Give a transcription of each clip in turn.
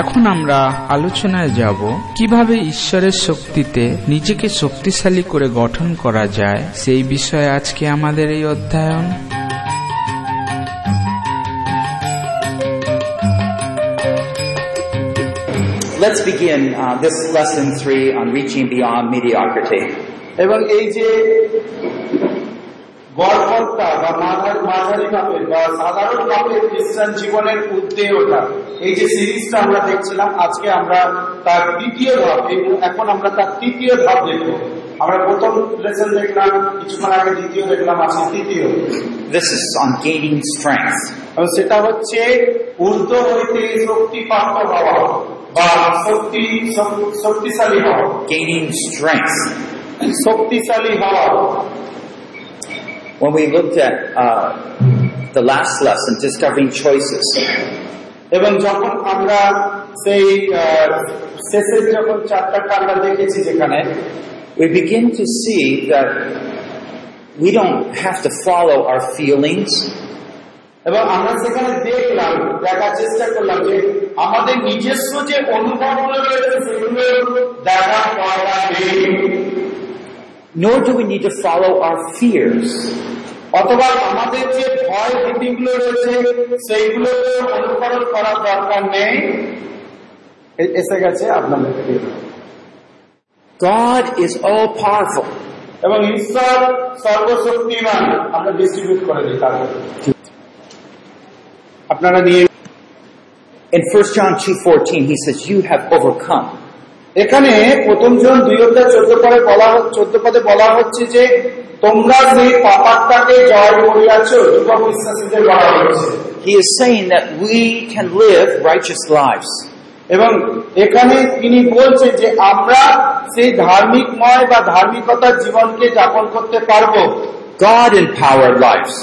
এখন আমরা আলোচনায় যাব কীভাবে ঈশ্বরের শক্তিতে নিজেকে শক্তিশালী করে গঠন করা যায় সেই বিষয়ে আজকে আমাদের এই অধ্যয়ন Let's begin uh, this lesson three on reaching beyond mediocrity. এবং এই যে বা মাঝারি মাঝারি বা সাধারণ মাপের খ্রিস্টান জীবনের উদ্দে এই যে সিরিজটা আমরা দেখছিলাম আজকে আমরা তার দ্বিতীয় ধাপ এখন আমরা তার তৃতীয় ধাপ দেখব। আমরা প্রথম লেসন দেখলাম কিছুক্ষণ আগে দ্বিতীয় দেখলাম আজকে তৃতীয়। This is on gaining strength. সেটা হচ্ছে ঊর্ধ্ব হইতে শক্তিপ্রাপ্ত হওয়া বা শক্তি শক্তিশালী হওয়া। Gaining strength. শক্তিশালী হওয়া। When we looked at uh, the last lesson, discovering choices, এবং যখন আমরা সেই আহ, শেষের যখন চারটাটা আমরা দেখেছি যেখানে we begin to see that we don't have to follow our feelings. এবং আমরা সেখানে দেখলাম দেখার চেষ্টা করলাম যে আমাদের নিজস্ব যে অনুভবগুলো রয়েছে সেগুলো দেখা করা নেই Nor do we need to follow our fears. অথবা আমাদের যে ভয় ভীতিগুলো রয়েছে সেইগুলো অনুকরণ করার দরকার নেই এ- এসে গেছে আপনাদের God is all powerful. এবং ঈশ্বর সর্বশক্তিমান আমরা ডিস্ট্রিবিউট করে দিই তারপরে আপনারা নিয়ে In 1 John 2.14, he says, you have overcome. এখানে প্রথম জন দুই অধ্যায় চোদ্দ পদে বলা চোদ্দ পদে বলা হচ্ছে যে তোমরা সেই পাপারটাকে জয় করিয়াছ যুবক বিশ্বাসীদের বলা হচ্ছে He is saying that we can live righteous lives. এবং এখানে তিনি বলছেন যে আমরা সেই ধার্মিকময় বা ধার্মিকতার জীবনকে যাপন করতে পারব God empowered lives.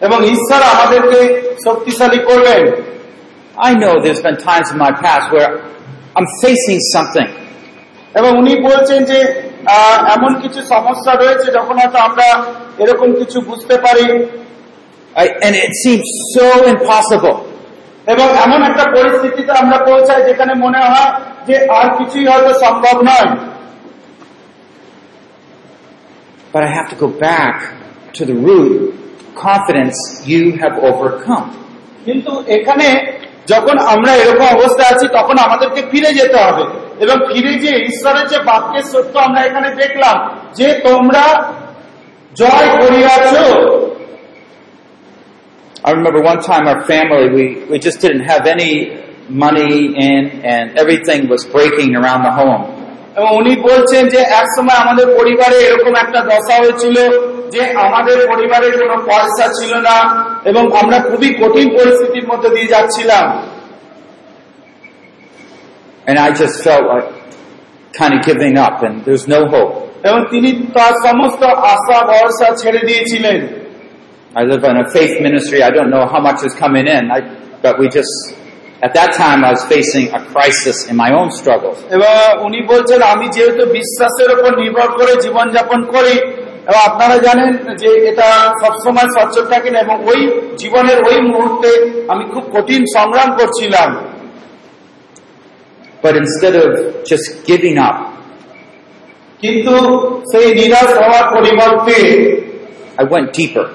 এবং ঈশ্বর আমাদেরকে শক্তিশালী করবেন I know there's been times in my past where I'm facing something এবং উনি বলছেন যে আহ, এমন কিছু সমস্যা রয়েছে যখন হয়তো আমরা এরকম কিছু বুঝতে পারি I, and it seems so impossible. এবং এমন একটা পরিস্থিতিতে আমরা পৌঁছাই যেখানে মনে হয় যে আর কিছুই হয়তো সম্ভব নয় But I have to go back to the root confidence you have overcome. কিন্তু এখানে যখন আমরা এরকম অবস্থায় আছি তখন আমাদেরকে ফিরে যেতে হবে এবং ফিরে যে ঈশ্বরের যে বাক্যের সত্য আমরা এখানে দেখলাম যে তোমরা জয় করিয়াছ I remember one time our family, we, we just didn't have any money in and everything was breaking around the home. এবং উনি বলছেন যে এক সময় আমাদের পরিবারে এরকম একটা দশা হয়েছিল যে আমাদের পরিবারে কোনো পয়সা ছিল না এবং আমরা খুবই কঠিন পরিস্থিতির মধ্যে দিয়ে যাচ্ছিলাম And I just felt like kind of giving up and there's no hope. এবং তিনি তার সমস্ত আশা ভরসা ছেড়ে দিয়েছিলেন I live in a faith ministry. I don't know how much is coming in, I, but we just, at that time I was facing a crisis in my own উনি বলছেন আমি যেহেতু বিশ্বাসের উপর নির্ভর করে জীবনযাপন করি এবং আপনারা জানেন যে এটা সবসময় সচ্ছল থাকে না এবং ওই জীবনের ওই মুহূর্তে আমি খুব কঠিন সংগ্রাম করছিলাম। But instead of just giving up, কিন্তু সেই নিরাশ হওয়ার পরিবর্তে I went deeper.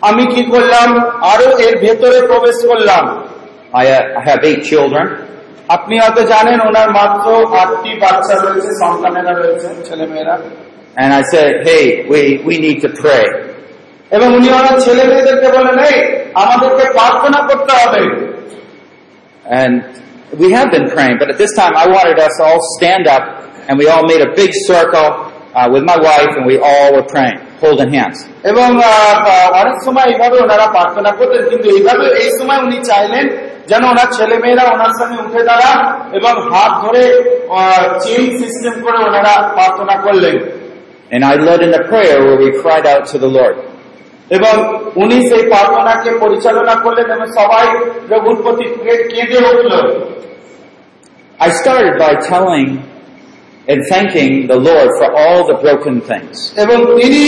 আমি কি করলাম? আরও এর ভেতরে প্রবেশ করলাম। I, uh, I have eight children, আপনি হয়তো জানেন ওনার মাত্র আটটি বাচ্চা রয়েছে সন্তানেরা রয়েছে ছেলে মেয়েরা and I said, hey, we, we need to pray. এবং উনি ওনার ছেলে মেয়েদেরকে বলেন এই আমাদেরকে প্রার্থনা করতে হবে And we have been praying, but at this time I wanted us to all stand up and we all made a big circle uh, with my wife and we all were praying, Holding hands. এবং অনেক সময় এইভাবে ওনারা প্রার্থনা করতেন কিন্তু এইভাবে এই সময় উনি চাইলেন যেন ওনার ছেলে মেয়েরা ওনার সঙ্গে উঠে দাঁড়ান এবং হাত ধরে চেইন সিস্টেম করে ওনারা প্রার্থনা করলেন And I led in a prayer where we cried out to the Lord. এবং উনি সেই প্রার্থনাকে পরিচালনা করলেন এবং সবাই কে- কেঁদে উঠল I started by telling and thanking the Lord for all the broken things. এবং তিনি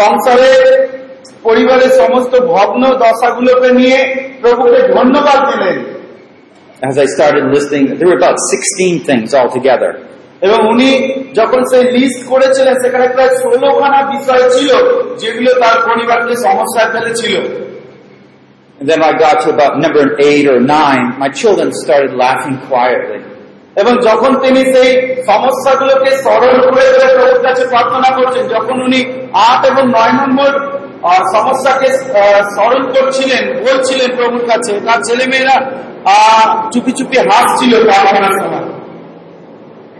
সংসারে পরিবারের সমস্ত ভগ্ন দশাগুলোকে নিয়ে প্রভুকে ধন্যবাদ দিলেন As I started listing, there were about 16 things altogether. এবং উনি যখন সেই লিস্ট করেছিলেন সেখানে প্রায় ষোলোখানা বিষয় ছিল যেগুলো তার পরিবারকে সমস্যায় ফেলেছিল And then I got to about number eight or nine, my children started laughing quietly. এবং যখন তিনি সেই সমস্যাগুলোকে স্মরণ করে করে প্রভুর কাছে প্রার্থনা করছেন যখন উনি আট এবং নয় নম্বর সমস্যাকে স্মরণ করছিলেন বলছিলেন প্রভুর কাছে তার ছেলেমেয়েরা চুপি চুপি হাসছিল প্রার্থনার সময়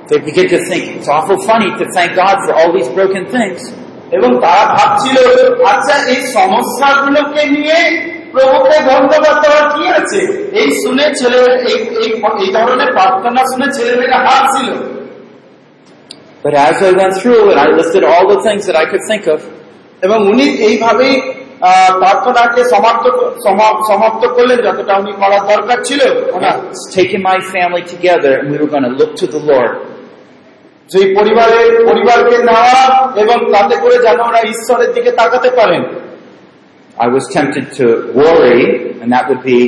They began to think, it's awful funny to thank God for all these broken things. এবং তারা ভাবছিল আচ্ছা এই সমস্যাগুলোকে নিয়ে প্রভুকে ধন্যবাদ দেওয়ার কি আছে? এই শুনে ছেলে এই ধরনের প্রার্থনা শুনে ছেলেমেয়েরা হাসছিল But as I went through and I listed all the things that I could think of, এবং উনি এইভাবেই প্রার্থনাকে সমাপ্ত সমাপ্ত করলেন যতটা উনি করার দরকার ছিল ওনার। I was taking my family together and we were going to look to the Lord. সেই পরিবারের পরিবারকে নেওয়া এবং তাতে করে যেন ওরা ঈশ্বরের দিকে তাকাতে পারেন। I was tempted to worry, and that would be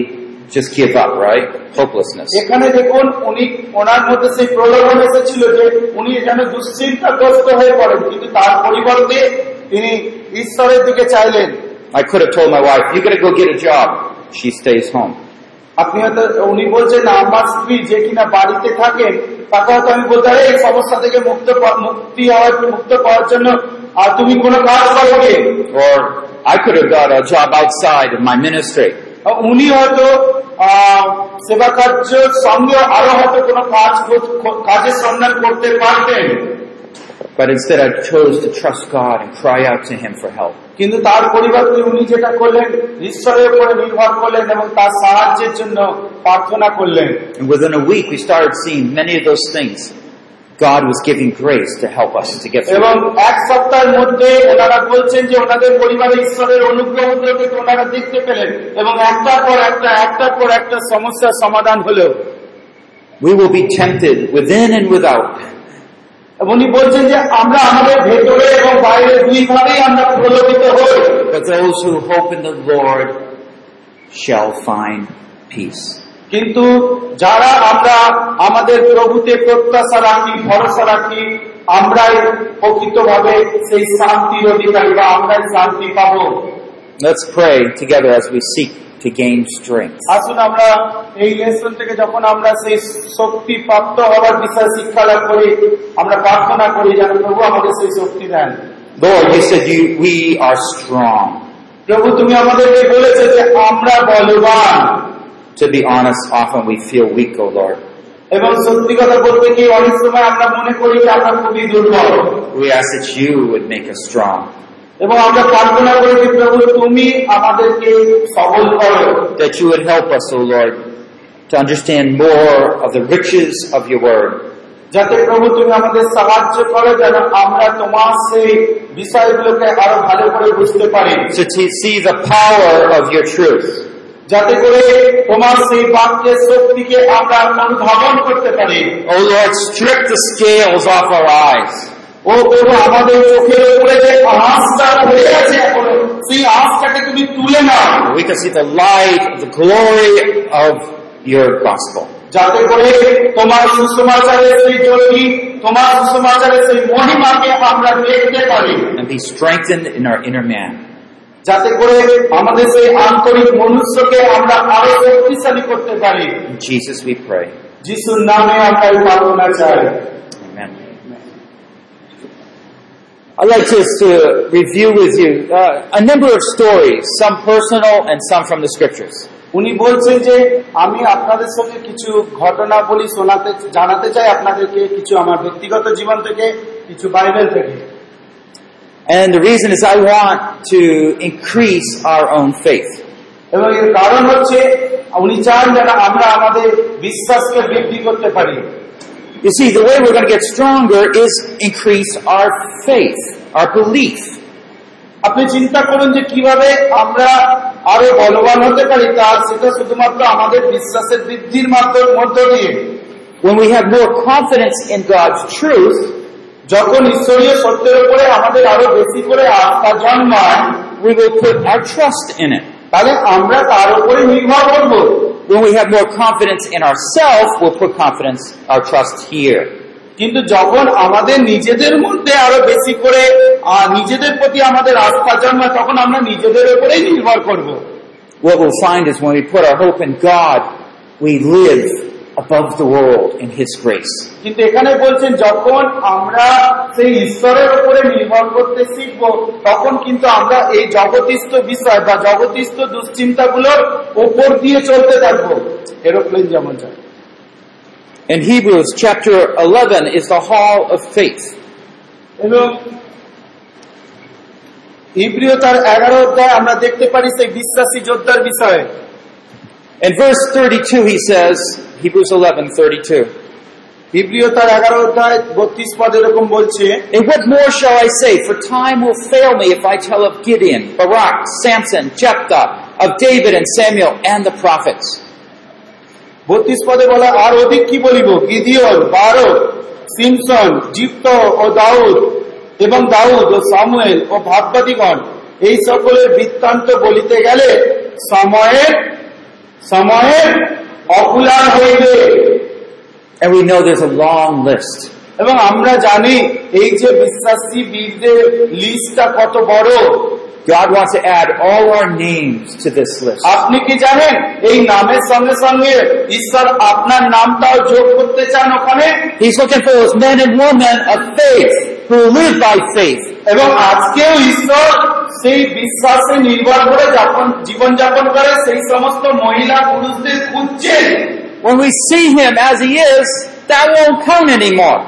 just give up, right? Hopelessness. এখানে দেখুন উনি ওনার মধ্যে সেই প্রলোভন এসেছিল যে উনি যেন দুশ্চিন্তাগ্রস্ত হয়ে পড়েন কিন্তু তার পরিবর্তে তিনি ঈশ্বরের দিকে চাইলেন I could have told my wife, you gotta go get a job. She stays home. আপনি হয়তো উনি বলছেন না আমার স্ত্রী যে কিনা বাড়িতে থাকেন তাকে হয়তো আমি বলতে পারি এই সমস্যা থেকে মুক্ত পা- মুক্তি হওয়ার মুক্ত পাওয়ার জন্য আর তুমি কোনো কাজ করবে Or I could have got a job outside of my ministry. উনি হয়তো আহ, সেবা কার্যের সঙ্গে আরো হয়তো কোনো কাজ কর- কাজের সন্ধান করতে পারতেন But instead I chose to trust God and cry out to Him for help. কিন্তু তার পরিবর্তে উনি যেটা করলেন ঈশ্বরের উপরে নির্ভর করলেন এবং তার সাহায্যের জন্য প্রার্থনা করলেন And within a week we started seeing many of those things. God was giving grace to help us to get through. এবং এক সপ্তাহের মধ্যে ওনারা বলছেন যে ওনাদের পরিবারে ঈশ্বরের অনুগ্রহগুলোকে ওনারা দেখতে পেলেন এবং একটার পর একটা একটার পর একটা সমস্যার সমাধান হলো We will be tempted within and without. এবং উনি বলছেন যে আমরা আমাদের ভেতরে এবং বাইরে দুইভাবেই আমরা প্রলোভিত হই But those who hope in the Lord shall find peace. কিন্তু যারা আমরা আমাদের প্রভুতে প্রত্যাশা রাখি ভরসা রাখি আমরাই প্রকৃতভাবে সেই শান্তির অধিকারী বা আমরাই শান্তি পাবো Let's pray together as we seek to gain strength. আসুন আমরা এই লেসন থেকে যখন আমরা সেই শক্তি প্রাপ্ত হওয়ার বিষয়ে শিক্ষা লাভ করি আমরা প্রার্থনা করি যেন প্রভু আমাদের সেই শক্তি দেন Lord, you said you, we are strong. প্রভু তুমি আমাদেরকে বলেছে যে আমরা বলবান To be honest, often we feel weak, O Lord. এবং সত্যি কথা বলতে কি অনেক সময় আমরা মনে করি যে আমরা খুবই দুর্বল We ask that you would make us strong, এবং আমরা প্রার্থনা করি যে প্রভু তুমি আমাদেরকে সবল করো that you would help us, O Lord, to understand more of the riches of your word, যাতে প্রভু তুমি আমাদের সাহায্য করো যেন আমরা তোমার সেই বিষয়গুলোকে আরো ভালো করে বুঝতে পারি to t- see the power of your truth, যাতে করে তোমার সেই বাক্যের শক্তিকে আমরা অনুধাবন করতে পারি O Lord, strip the scales off our eyes. ও প্রভু আমাদের চোখের উপরে যে আঁশটা পড়ে আছে এখনো সেই আঁশটাকে তুমি তুলে নাও We can see the light, the glory of your gospel. যাতে করে তোমার সুসমাচারের সেই জ্যোতি তোমার সুসমাচারের সেই মহিমাকে আমরা দেখতে পারি and be strengthened in our inner man. যাতে করে আমাদের সেই আন্তরিক মনুষ্যকে আমরা আরও শক্তিশালী করতে পারি In Jesus we pray. যিশুর নামে আমরা প্রার্থনা চাই Amen. I'd like just to review with you uh, a number of stories, some personal and some from the scriptures. উনি বলছেন যে আমি আপনাদের সঙ্গে কিছু ঘটনা বলি শোনাতে জানাতে চাই আপনাদেরকে কিছু আমার ব্যক্তিগত জীবন থেকে কিছু বাইবেল থেকে And the reason is I want to increase our own faith. এবং এর কারণ হচ্ছে উনি চান যেন আমরা আমাদের বিশ্বাসকে বৃদ্ধি করতে পারি You see, the way we're going to get stronger is increase our faith, our belief. আপনি চিন্তা করুন যে কিভাবে আমরা আরো বলবান হতে পারি তা সেটা শুধুমাত্র আমাদের বিশ্বাসের বৃদ্ধির মাধ্যম- মধ্য দিয়ে When we have more confidence in God's truth, যখন ঈশ্বরীয় সত্যের উপরে আমাদের আরো বেশি করে আস্থা জন্মায় we will put our trust in it. তাহলে আমরা তার উপরে নির্ভর করব When we have more confidence in ourselves, we'll put confidence, our trust here. কিন্তু যখন আমাদের নিজেদের মধ্যে আরো বেশি করে আহ, নিজেদের প্রতি আমাদের আস্থা জন্মায় তখন আমরা নিজেদের উপরেই নির্ভর করব What we'll find is when we put our hope in God, we live above the world in His grace. কিন্তু এখানে বলছেন যখন আমরা সেই ঈশ্বরের উপরে নির্ভর করতে শিখব তখন কিন্তু আমরা এই জগতিস্থ বিষয় বা জগতিস্থ দুশ্চিন্তাগুলোর উপর দিয়ে চলতে থাকব এরোপ্লেন যেমন যায় In Hebrews chapter 11 is the hall of faith. এবং ইব্রিয় তার এগারো অধ্যায় আমরা দেখতে পারি সেই বিশ্বাসী যোদ্ধার বিষয়ে In verse 32 he says, Hebrews 11, 32, ইব্রিয় তার এগারো অধ্যায় বত্রিশ পদ এরকম বলছে And what more shall I say? For time will fail me if I tell of Gideon, Barak, Samson, Jephthah, of David and Samuel and the prophets. বত্রিশ পদে বলা আর অধিক কি বলিব গিদিয়ন বারক সিমসন জিপ্ত ও দাউদ এবং দাউদ ও সামুয়েল ও ভাগবতীগণ এই সকলের বৃত্তান্ত বলিতে গেলে সময়ের সময়ের অকুলার হইবে And we know there's a long list. এবং আমরা জানি এই যে বিশ্বাসী বীরদের লিস্টটা কত বড় God wants to add all our names to this list. আপনি কি জানেন এই নামের সঙ্গে সঙ্গে ঈশ্বর আপনার নামটাও যোগ করতে চান ওখানে He's looking for those men and women of faith who live by faith. এবং আজকেও ঈশ্বর সেই বিশ্বাসে নির্ভর করে যখন জীবনযাপন করে সেই সমস্ত মহিলা পুরুষদের খুঁজছেন When we see him as he is, that won't count anymore.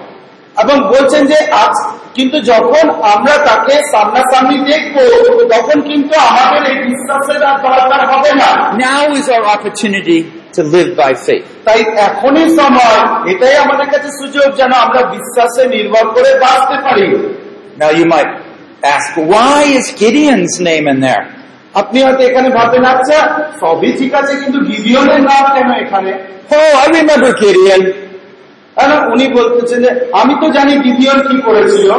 এবং বলছেন যে আজ কিন্তু যখন আমরা তাকে সামনাসামনি দেখব তখন কিন্তু আমাদের এই বিশ্বাসের আর দরকার হবে না Now is our opportunity to live by faith. তাই এখনই সময় এটাই আমাদের কাছে সুযোগ যেন আমরা বিশ্বাসে নির্ভর করে বাঁচতে পারি Now you might ask, why is Gideon's name in there? আপনি হয়তো এখানে ভাববেন আচ্ছা সবই ঠিক আছে কিন্তু গিদিয়নের নাম কেন এখানে Oh, I remember Gideon. কারণ উনি বলতেছেন যে আমি তো জানি গিদিয়ন কি করেছিল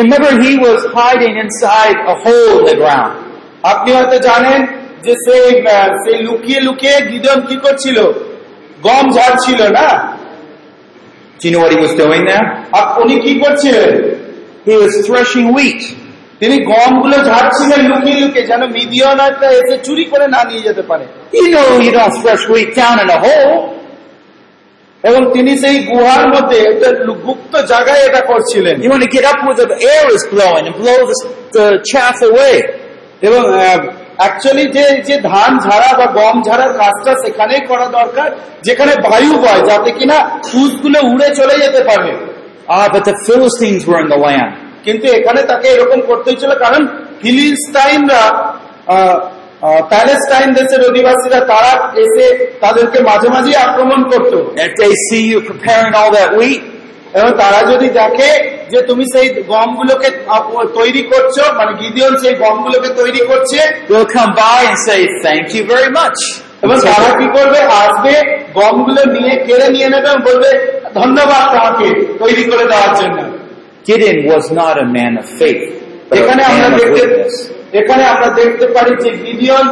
Remember he was hiding inside a hole in the ground. আপনি হয়তো জানেন যে সেই সে লুকিয়ে লুকিয়ে গিদন কি করছিল? গম ঝাড়ছিল না? চিনুয়ারি বুঝতে হয় না। আর উনি কি করছিলেন? তিনি গমগুলো ঝাড়ছিলেন লুকিয়ে লুকিয়ে যেন মিডিয়ন একটা এসে চুরি করে না নিয়ে যেতে পারে। এবং তিনি সেই গুহার মধ্যে একটা গুপ্ত জায়গায় এটা করছিলেন। ইউনি কেটা পুজো এবং অ্যাকচুয়ালি যে যে ধান ঝাড়া বা গম ঝাড়ার কাজটা সেখানেই করা দরকার যেখানে বায়ু হয় যাতে কিনা ফুসগুলো উড়ে চলে যেতে পারে Ah, but the Philistines were in the land. কিন্তু এখানে তাকে এরকম করতে হয়েছিল কারণ আহ, প্যালেস্টাইন দেশের অধিবাসীরা তারা এসে তাদেরকে মাঝে মাঝে আক্রমণ করত এবং তারা যদি দেখে যে তুমি সেই গমগুলোকে তৈরি করছ মানে গিদিয়ন সেই গমগুলোকে তৈরি করছে they'll come by and say, thank you very much. এবং তারা কি করবে? আসবে গমগুলো নিয়ে কেড়ে নিয়ে নেবে বলবে ধন্যবাদ তোমাকে তৈরি করে দেওয়ার জন্য। Gideon was not a man of faith, এখানে আমরা দেখতে এখানে আমরা দেখতে পারি যে গিদিয়ন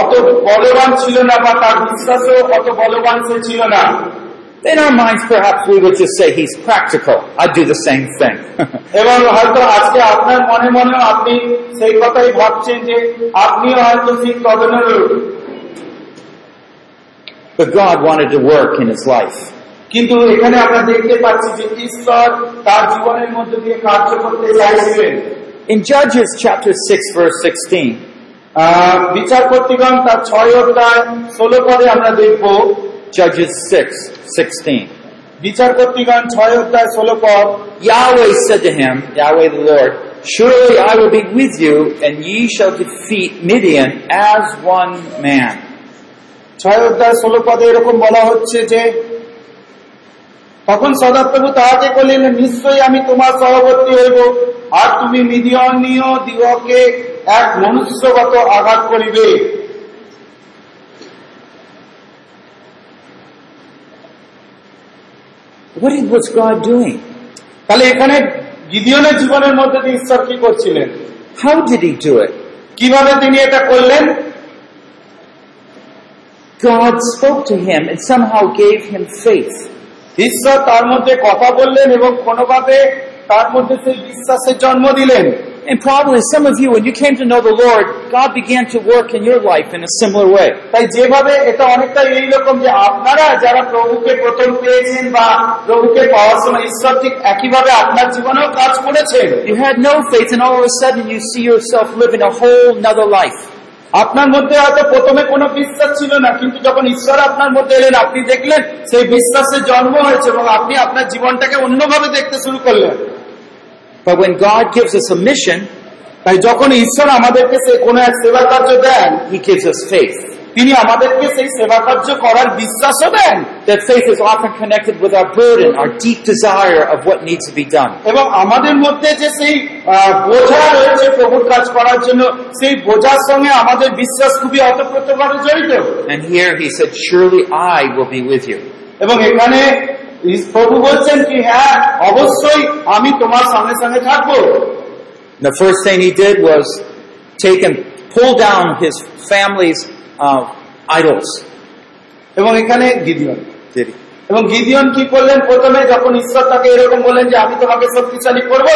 অত বলবান ছিল না বা তার বিশ্বাসও অত বলবান সে ছিল না। In our minds, perhaps we would just say he's practical. I'd do the same thing. এবং হয়তো আজকে আপনার মনে মনে আপনি সেই কথাই ভাবছেন যে আপনিও হয়তো ঠিক তদনুরূপ but God wanted to work in his life. কিন্তু এখানে আমরা দেখতে পাচ্ছি যে ঈশ্বর তার জীবনের মধ্যে দিয়ে কার্য করতে চাইছিলেন In Judges chapter 6 verse 16, আহ, বিচারপতিগণ তার ছয় অধ্যায় ষোলো পদে আমরা দেখব Judges 6, 16. বিচারপতিগণ ছয় অধ্যায় ষোলো পদ Yahweh said to him, Yahweh the Lord, Surely I will be with you, and ye shall defeat Midian as one man. ছয় অধ্যায় ষোলো পদে এরকম বলা হচ্ছে যে তখন সদাপ্রভু তাহাকে বললেন নিশ্চয়ই আমি তোমার সহবর্তী হইব আর তুমি মিদিয়নীয় দিগকে এক মনুষ্যগত আঘাত করিবে What was God doing? তাহলে এখানে গিদিয়নের জীবনের মধ্যে দিয়ে ঈশ্বর কি করছিলেন How did he do it? কীভাবে তিনি এটা করলেন God spoke to him and somehow gave him faith. ঈশ্বর তার মধ্যে কথা বললেন এবং কোনোভাবে তার মধ্যে সেই বিশ্বাসের জন্ম দিলেন And probably some of you, when you came to know the Lord, God began to work in your life in a similar way. তাই যেভাবে এটা অনেকটা এইরকম যে আপনারা যারা প্রভুকে প্রথম পেয়েছেন বা প্রভুকে পাওয়ার সময় ঈশ্বর ঠিক একইভাবে আপনার জীবনেও কাজ করেছেন You had no faith and all of a sudden you see yourself living a whole nother life. আপনার মধ্যে হয়তো প্রথমে কোনো বিশ্বাস ছিল না কিন্তু যখন ঈশ্বর আপনার মধ্যে এলেন আপনি দেখলেন সেই বিশ্বাসের জন্ম হয়েছে এবং আপনি আপনার জীবনটাকে অন্যভাবে দেখতে শুরু করলেন But when God gives us a mission, তাই যখন ঈশ্বর আমাদেরকে সে কোনো এক সেবা কার্য দেন He gives us faith. তিনি আমাদেরকে সেই সেবা কার্য করার বিশ্বাসও দেন That faith is often connected with our burden, our deep desire of what needs to be done. এবং আমাদের মধ্যে যে সেই আহ, বোঝা রয়েছে প্রভুর কাজ করার জন্য সেই বোঝার সঙ্গে আমাদের বিশ্বাস খুবই অতপ্রতভাবে জড়িত And here He said, Surely I will be with you. এবং এখানে ইস- প্রভু বলছেন কি হ্যাঁ অবশ্যই আমি তোমার সঙ্গে সঙ্গে থাকব The first thing He did was take and pull down His family's uh, idols. এবং এখানে গিদিয়ন? এবং গিদিয়ন কি করলেন প্রথমে যখন ঈশ্বর তাকে এরকম বললেন যে আমি তোমাকে শক্তিশালী করব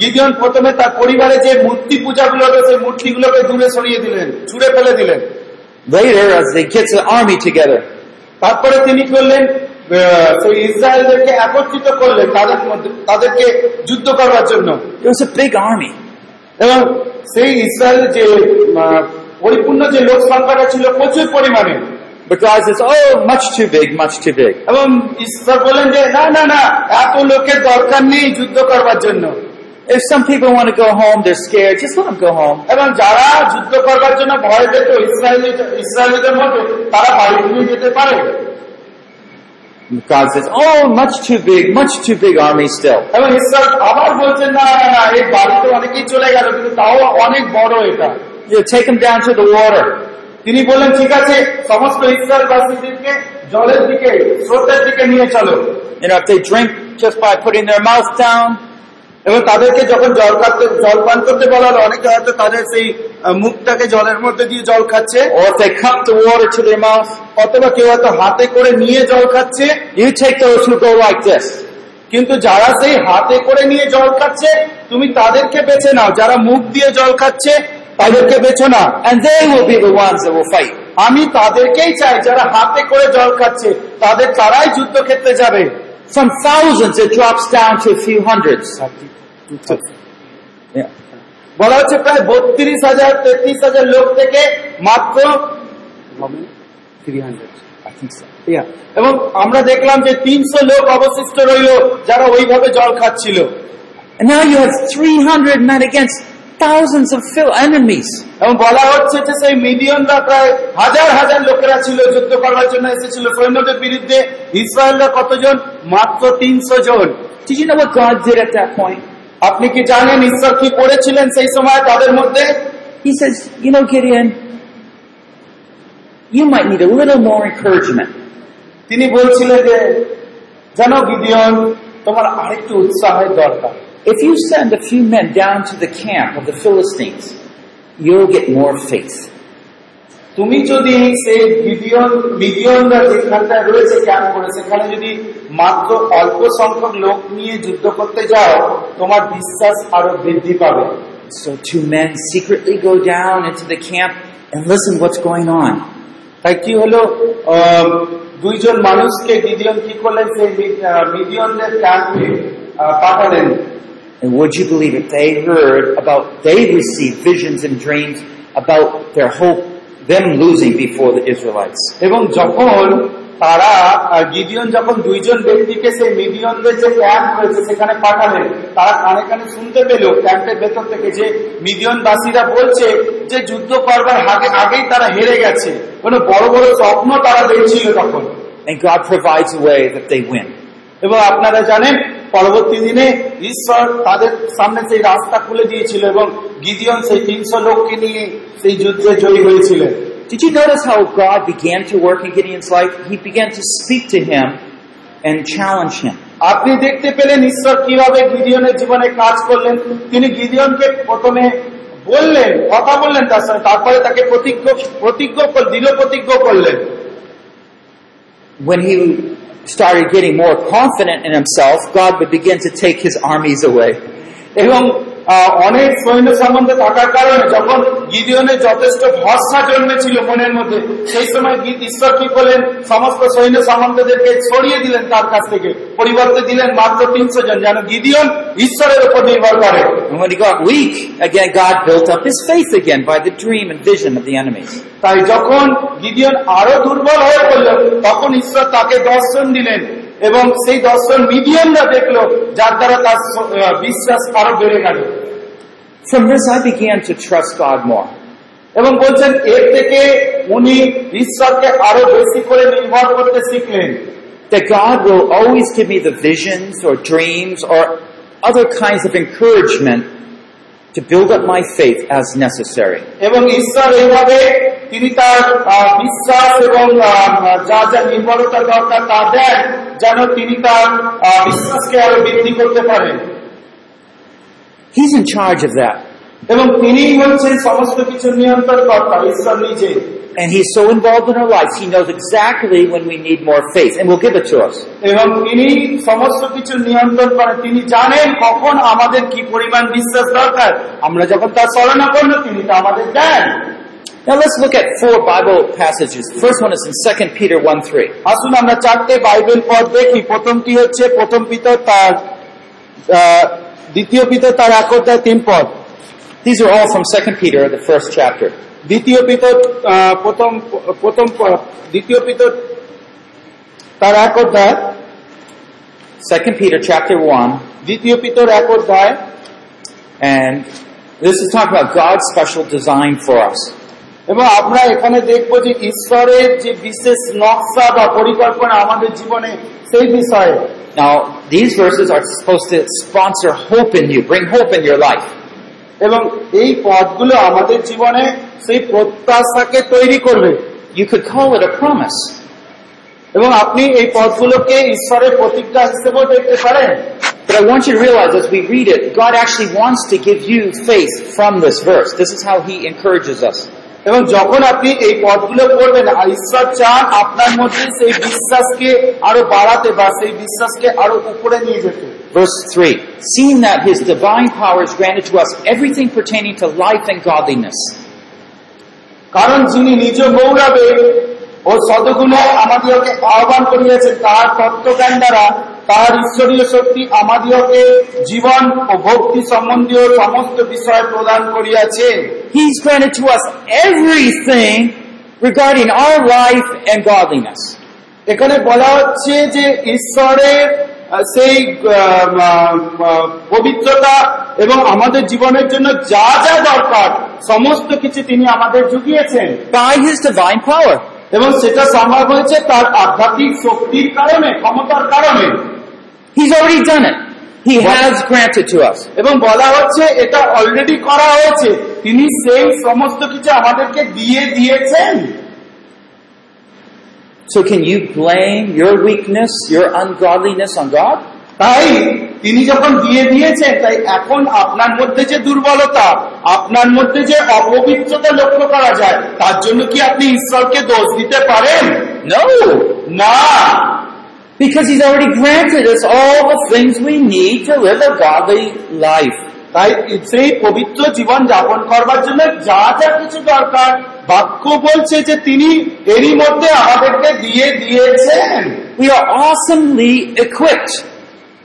গিদিয়ন প্রথমে তার পরিবারে যে মূর্তি পূজাগুলো সেই মূর্তিগুলোকে দূরে সরিয়ে দিলেন ছুড়ে ফেলে দিলেন Later, as they get the army together, তারপরে তিনি করলেন ইসরায়েলদেরকে একত্রিত করলেন তাদের তাদেরকে যুদ্ধ করবার জন্য there was a big army. এবং সেই ইসরায়েলের যে পরিপূর্ণ যে লোক সংখ্যাটা ছিল প্রচুর পরিমাণে But God says, Oh, much too big, much too big. এবং ঈশ্বর বলেন যে না না না এত লোকের দরকার নেই যুদ্ধ করবার জন্য If some people want to go home, they're scared, just let them go home. God says, Oh, much too big, much too big army still. এবং ঈশ্বর আবার বলছেন না না না এই বাড়িতে অনেকেই চলে গেল কিন্তু তাও অনেক বড় এটা You take them down to the water. তিনি বললেন ঠিক আছে সমস্ত ইসরায়েলবাসীদেরকে জলের দিকে স্রোতের দিকে নিয়ে চলো You know, if they drink just by putting their mouth down, এবং তাদেরকে যখন জল খাতে জল পান করতে বলা হলো অনেকে হয়তো তাদের সেই মুখটাকে জলের মধ্যে দিয়ে জল খাচ্ছে। অথবা কেউ হয়তো হাতে করে নিয়ে জল খাচ্ছে. কিন্তু যারা সেই হাতে করে নিয়ে জল খাচ্ছে তুমি তাদেরকে বেছে নাও। যারা মুখ দিয়ে জল খাচ্ছে তাদেরকে বেছো না। And they will be the ones that will আমি তাদেরকেই চাই যারা হাতে করে জল খাচ্ছে তাদের তারাই যুদ্ধক্ষেত্রে যাবে। From thousands, it drops down to a few hundreds. Yeah. বলা হচ্ছে প্রায় বত্রিশ হাজার তেত্রিশ হাজার লোক থেকে মাত্র এবং আমরা দেখলাম যে তিনশো লোক অবশিষ্ট রইল যারা ওইভাবে জল খাচ্ছিল। Now you have 300 men against thousands of enemies. এবং বলা হচ্ছে যে সেই মিডিয়নরা প্রায় হাজার হাজার লোকেরা ছিল যুদ্ধ করার জন্য এসেছিল। সৈন্যদের বিরুদ্ধে ইসরায়েলরা কতজন? মাত্র তিনশো জন। Did you know what God did at that point? আপনি কি জানেন ঈশ্বর কি করেছিলেন সেই সময় তাদের মধ্যে He says, you know, Gideon, you might need a little more encouragement. তিনি বলছিলেন যে জানো গিদিয়ন তোমার আরেকটু উৎসাহের দরকার If you send a few men down to the camp of the Philistines, you'll get more faith. তুমি যদি সেই মিডিয়ন মিডিয়নরা যেখানটায় রয়েছে ক্যাম্প করে সেখানে যদি মাত্র অল্প সংখ্যক লোক নিয়ে যুদ্ধ করতে যাও তোমার বিশ্বাস আরো বৃদ্ধি পাবে So two men secretly go down into the camp and listen what's going on. তাই কি হলো আহ, দুইজন মানুষকে গিদিয়ন কি করলেন সেই মি- আহ, মিডিয়নদের ক্যাম্পে আহ, পাঠালেন And would you believe it? They heard about, they received visions and dreams about their hope, them losing before the এবং যখন তারা আহ, গিদিয়ন যখন দুইজন ব্যক্তিকে সেই মিডিয়নদের যে ক্যাম্প রয়েছে সেখানে পাঠালেন তারা কানে কানে শুনতে পেল ক্যাম্পের ভেতর থেকে যে মিডিয়নবাসীরা বলছে যে যুদ্ধ করবার আগে আগেই তারা হেরে গেছে। কোনো বড় বড় স্বপ্ন তারা দেখছিল তখন। And God provides a way that they win. এবং আপনারা জানেন পরবর্তী দিনে ঈশ্বর তাদের সামনে সেই রাস্তা খুলে দিয়েছিল এবং গিদিয়ন সেই তিনশো লোককে নিয়ে সেই যুদ্ধে জয়ী হয়েছিলেন Did you notice how God began to work in Gideon's life? He began to speak to him and challenge him. আপনি দেখতে পেলেন ঈশ্বর কীভাবে গিদিয়নের জীবনে কাজ করলেন তিনি গিদিয়নকে প্রথমে বললেন কথা বললেন তার সঙ্গে তারপরে তাকে প্রতিজ্ঞ প্রতিজ্ঞ দৃঢ় প্রতিজ্ঞ করলেন When he started getting more confident in himself, God would begin to take his armies away. They won't অনেক সৈন্য সম্বন্ধে থাকার কারণে যখন গিদিয়নের যথেষ্ট ভরসা জন্মেছিল মনের মধ্যে সেই সময় গীত ঈশ্বর কি করলেন? সমস্ত সৈন্য সামন্তদেরকে ছড়িয়ে দিলেন তার কাছ থেকে। পরিবর্তে দিলেন মাত্র তিনশো জন যেন গিদিয়ন ঈশ্বরের উপর নির্ভর করে। When he got weak, again, God built up his faith again by the dream and vision of the enemies. তাই যখন গিদিয়ন আরও দুর্বল হয়ে পড়ল তখন ঈশ্বর তাকে দর্শন দিলেন। এবং সেই দর্শন মিডিয়ামরা দেখলো যার দ্বারা তার স- আহ, বিশ্বাস আরো বেড়ে গেল From this, I began to trust God more. এবং বলছেন এর থেকে উনি ঈশ্বরকে আরো বেশি করে নির্ভর করতে শিখলেন That God will always give me the visions or dreams or other kinds of encouragement to build up my faith as necessary. এবং ঈশ্বর এইভাবে তিনি তার বিশ্বাস এবং যা যা নির্ভরতা দরকার তা দেন যেন তিনি তার বিশ্বাসকে আরও বৃদ্ধি করতে পারেন। He's in charge of that. এবং তিনিই হচ্ছেন সমস্ত কিছু ঈশ্বর নিজে। And He's so involved in our lives, He knows exactly when we need more faith and will give it to us. এবং তিনি সমস্ত কিছু নিয়ন্ত্রণ করেন। তিনি জানেন কখন আমাদের কি পরিমাণ বিশ্বাস দরকার। আমরা যখন তিনি তা আমাদের দেন। Now let's look at four Bible passages. The first one is in 2 Peter 1 3. আসুন আমরা চারটে বাইবেল পদ দেখি প্রথমটি হচ্ছে প্রথম পিতর তার আহ, দ্বিতীয় পিতর তার এক অধ্যায় তিন পদ These are all from 2 Peter, the first chapter. দ্বিতীয় পিতর আহ, প্রথম প্রথম প- দ্বিতীয় পিতর তার এক অধ্যায় 2 Peter chapter 1, দ্বিতীয় পিতর এক অধ্যায় and this is talking about God's special design for us. এবং আমরা এখানে দেখব যে ঈশ্বরের যে বিশেষ নকশা বা পরিকল্পনা আমাদের জীবনে সেই বিষয়ে Now, these verses are supposed to sponsor hope in you, bring hope in your life. এবং এই পদগুলো আমাদের জীবনে সেই প্রত্যাশাকে তৈরি করবে You could call it a promise. এবং আপনি এই পদগুলোকে ঈশ্বরের প্রতিজ্ঞা হিসেবেও দেখতে পারেন But I want you to realize as we read it, God actually wants to give you faith from this verse. This is how He encourages us. এবং যখন আপনি এই পদগুলো পড়বেন ঈশ্বর চান আপনার মধ্যে সেই বিশ্বাসকে আরও বাড়াতে বা সেই বিশ্বাসকে আরও উপরে নিয়ে যেতে Verse 3 Seeing that His divine power has granted to us everything pertaining to life and godliness. কারণ যিনি নিজ গৌরবে ও সদগুণে আমাদিওকে আহ্বান করিয়াছেন তার তত্ত্বজ্ঞান দ্বারা তার ঈশ্বরীয় শক্তি আমাদিওকে জীবন ও ভক্তি সম্বন্ধীয় সমস্ত বিষয় প্রদান করিয়াছে He's granted to us everything regarding our life and godliness. এখানে বলা হচ্ছে যে ঈশ্বরের সেই পবিত্রতা এবং আমাদের জীবনের জন্য যা যা দরকার সমস্ত কিছু তিনি আমাদের জুগিয়েছেন By His divine power. এবং সেটা সম্ভব হয়েছে তার আধ্যাত্মিক শক্তির কারণে ক্ষমতার কারণে He's already done it. He has granted to us. এবং বলা হচ্ছে এটা অলরেডি করা হয়েছে তিনি সেই সমস্ত কিছু আমাদেরকে দিয়ে দিয়েছেন So can you blame your weakness, your ungodliness on God? তাই তিনি যখন দিয়ে দিয়েছেন তাই এখন আপনার মধ্যে যে দুর্বলতা আপনার মধ্যে যে অপবিত্রতা লক্ষ্য করা যায় তার জন্য কি আপনি ঈশ্বরকে দোষ দিতে পারেন No. না Because He's already granted us all the things we need to live a godly life. তাই সেই পবিত্র জীবন যাপন করবার জন্য যা যা কিছু দরকার বাক্য বলছে যে তিনি এরই মধ্যে আমাদেরকে দিয়ে দিয়েছেন We are awesomely equipped.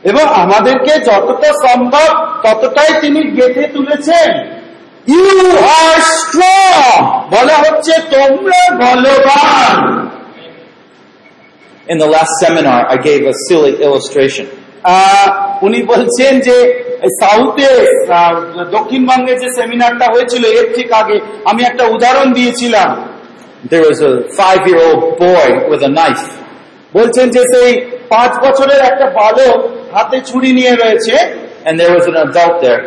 এবং আমাদেরকে যতটা সম্ভব ততটাই তিনি গেঁথে তুলেছেন You are strong. বলা হচ্ছে তোমরা বলবান In the last seminar, I gave a silly illustration. আহ, উনি বলছেন যে সাউথে আহ, দক্ষিণবঙ্গে যে সেমিনারটা হয়েছিল এর ঠিক আগে আমি একটা উদাহরণ দিয়েছিলাম There was a five-year-old boy with a knife. বলছেন যে সেই পাঁচ বছরের একটা বালক হাতে ছুরি নিয়ে রয়েছে and there was an adult there.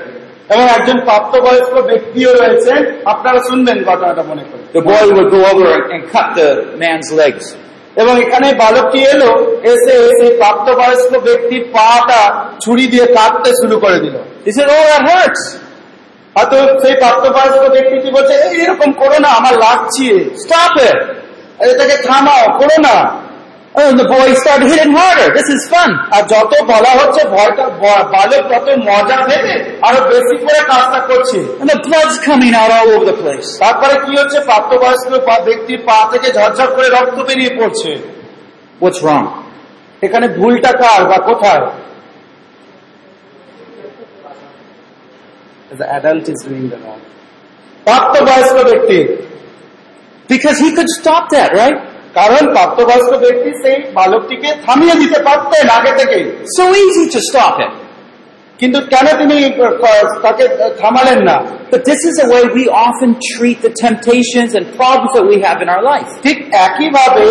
এবং একজন প্রাপ্তবয়স্ক ব্যক্তিও রয়েছেন আপনারা শুনবেন ঘটনাটা মনে করে The boy would go over and, and cut the man's legs. এবং এখানে বালকটি এলো এসে সেই প্রাপ্তবয়স্ক ব্যক্তির পাটা ছুরি দিয়ে কাটতে শুরু করে দিল। Said, "Oh, হয়তো সেই প্রাপ্তবয়স্ক ব্যক্তিটি বলছে এরকম করো না আমার লাগছে। It! এটাকে থামাও করো না। And the boy started hitting harder. This is fun. আর যত বলা হচ্ছে ভয়টা বালক তত মজা ভেবে আরও বেশি করে কাজটা করছে And the blood's coming out all over the place. তারপরে কি হচ্ছে প্রাপ্তবয়স্ক ব্যক্তির পা থেকে ঝরঝর করে রক্ত বেরিয়ে পড়ছে What's wrong? এখানে ভুলটা কার বা কোথায় The adult is doing the wrong. প্রাপ্তবয়স্ক ব্যক্তি Because he could stop that, right? কারণ প্রাপ্তবয়স্ক ব্যক্তি সেই বালকটিকে থামিয়ে দিতে পারতেন আগে থেকে So easy to stop it. কিন্তু কেন তিনি তাকে থামালেন না But this is the way we often treat the temptations and problems that we have in our life. ঠিক একইভাবে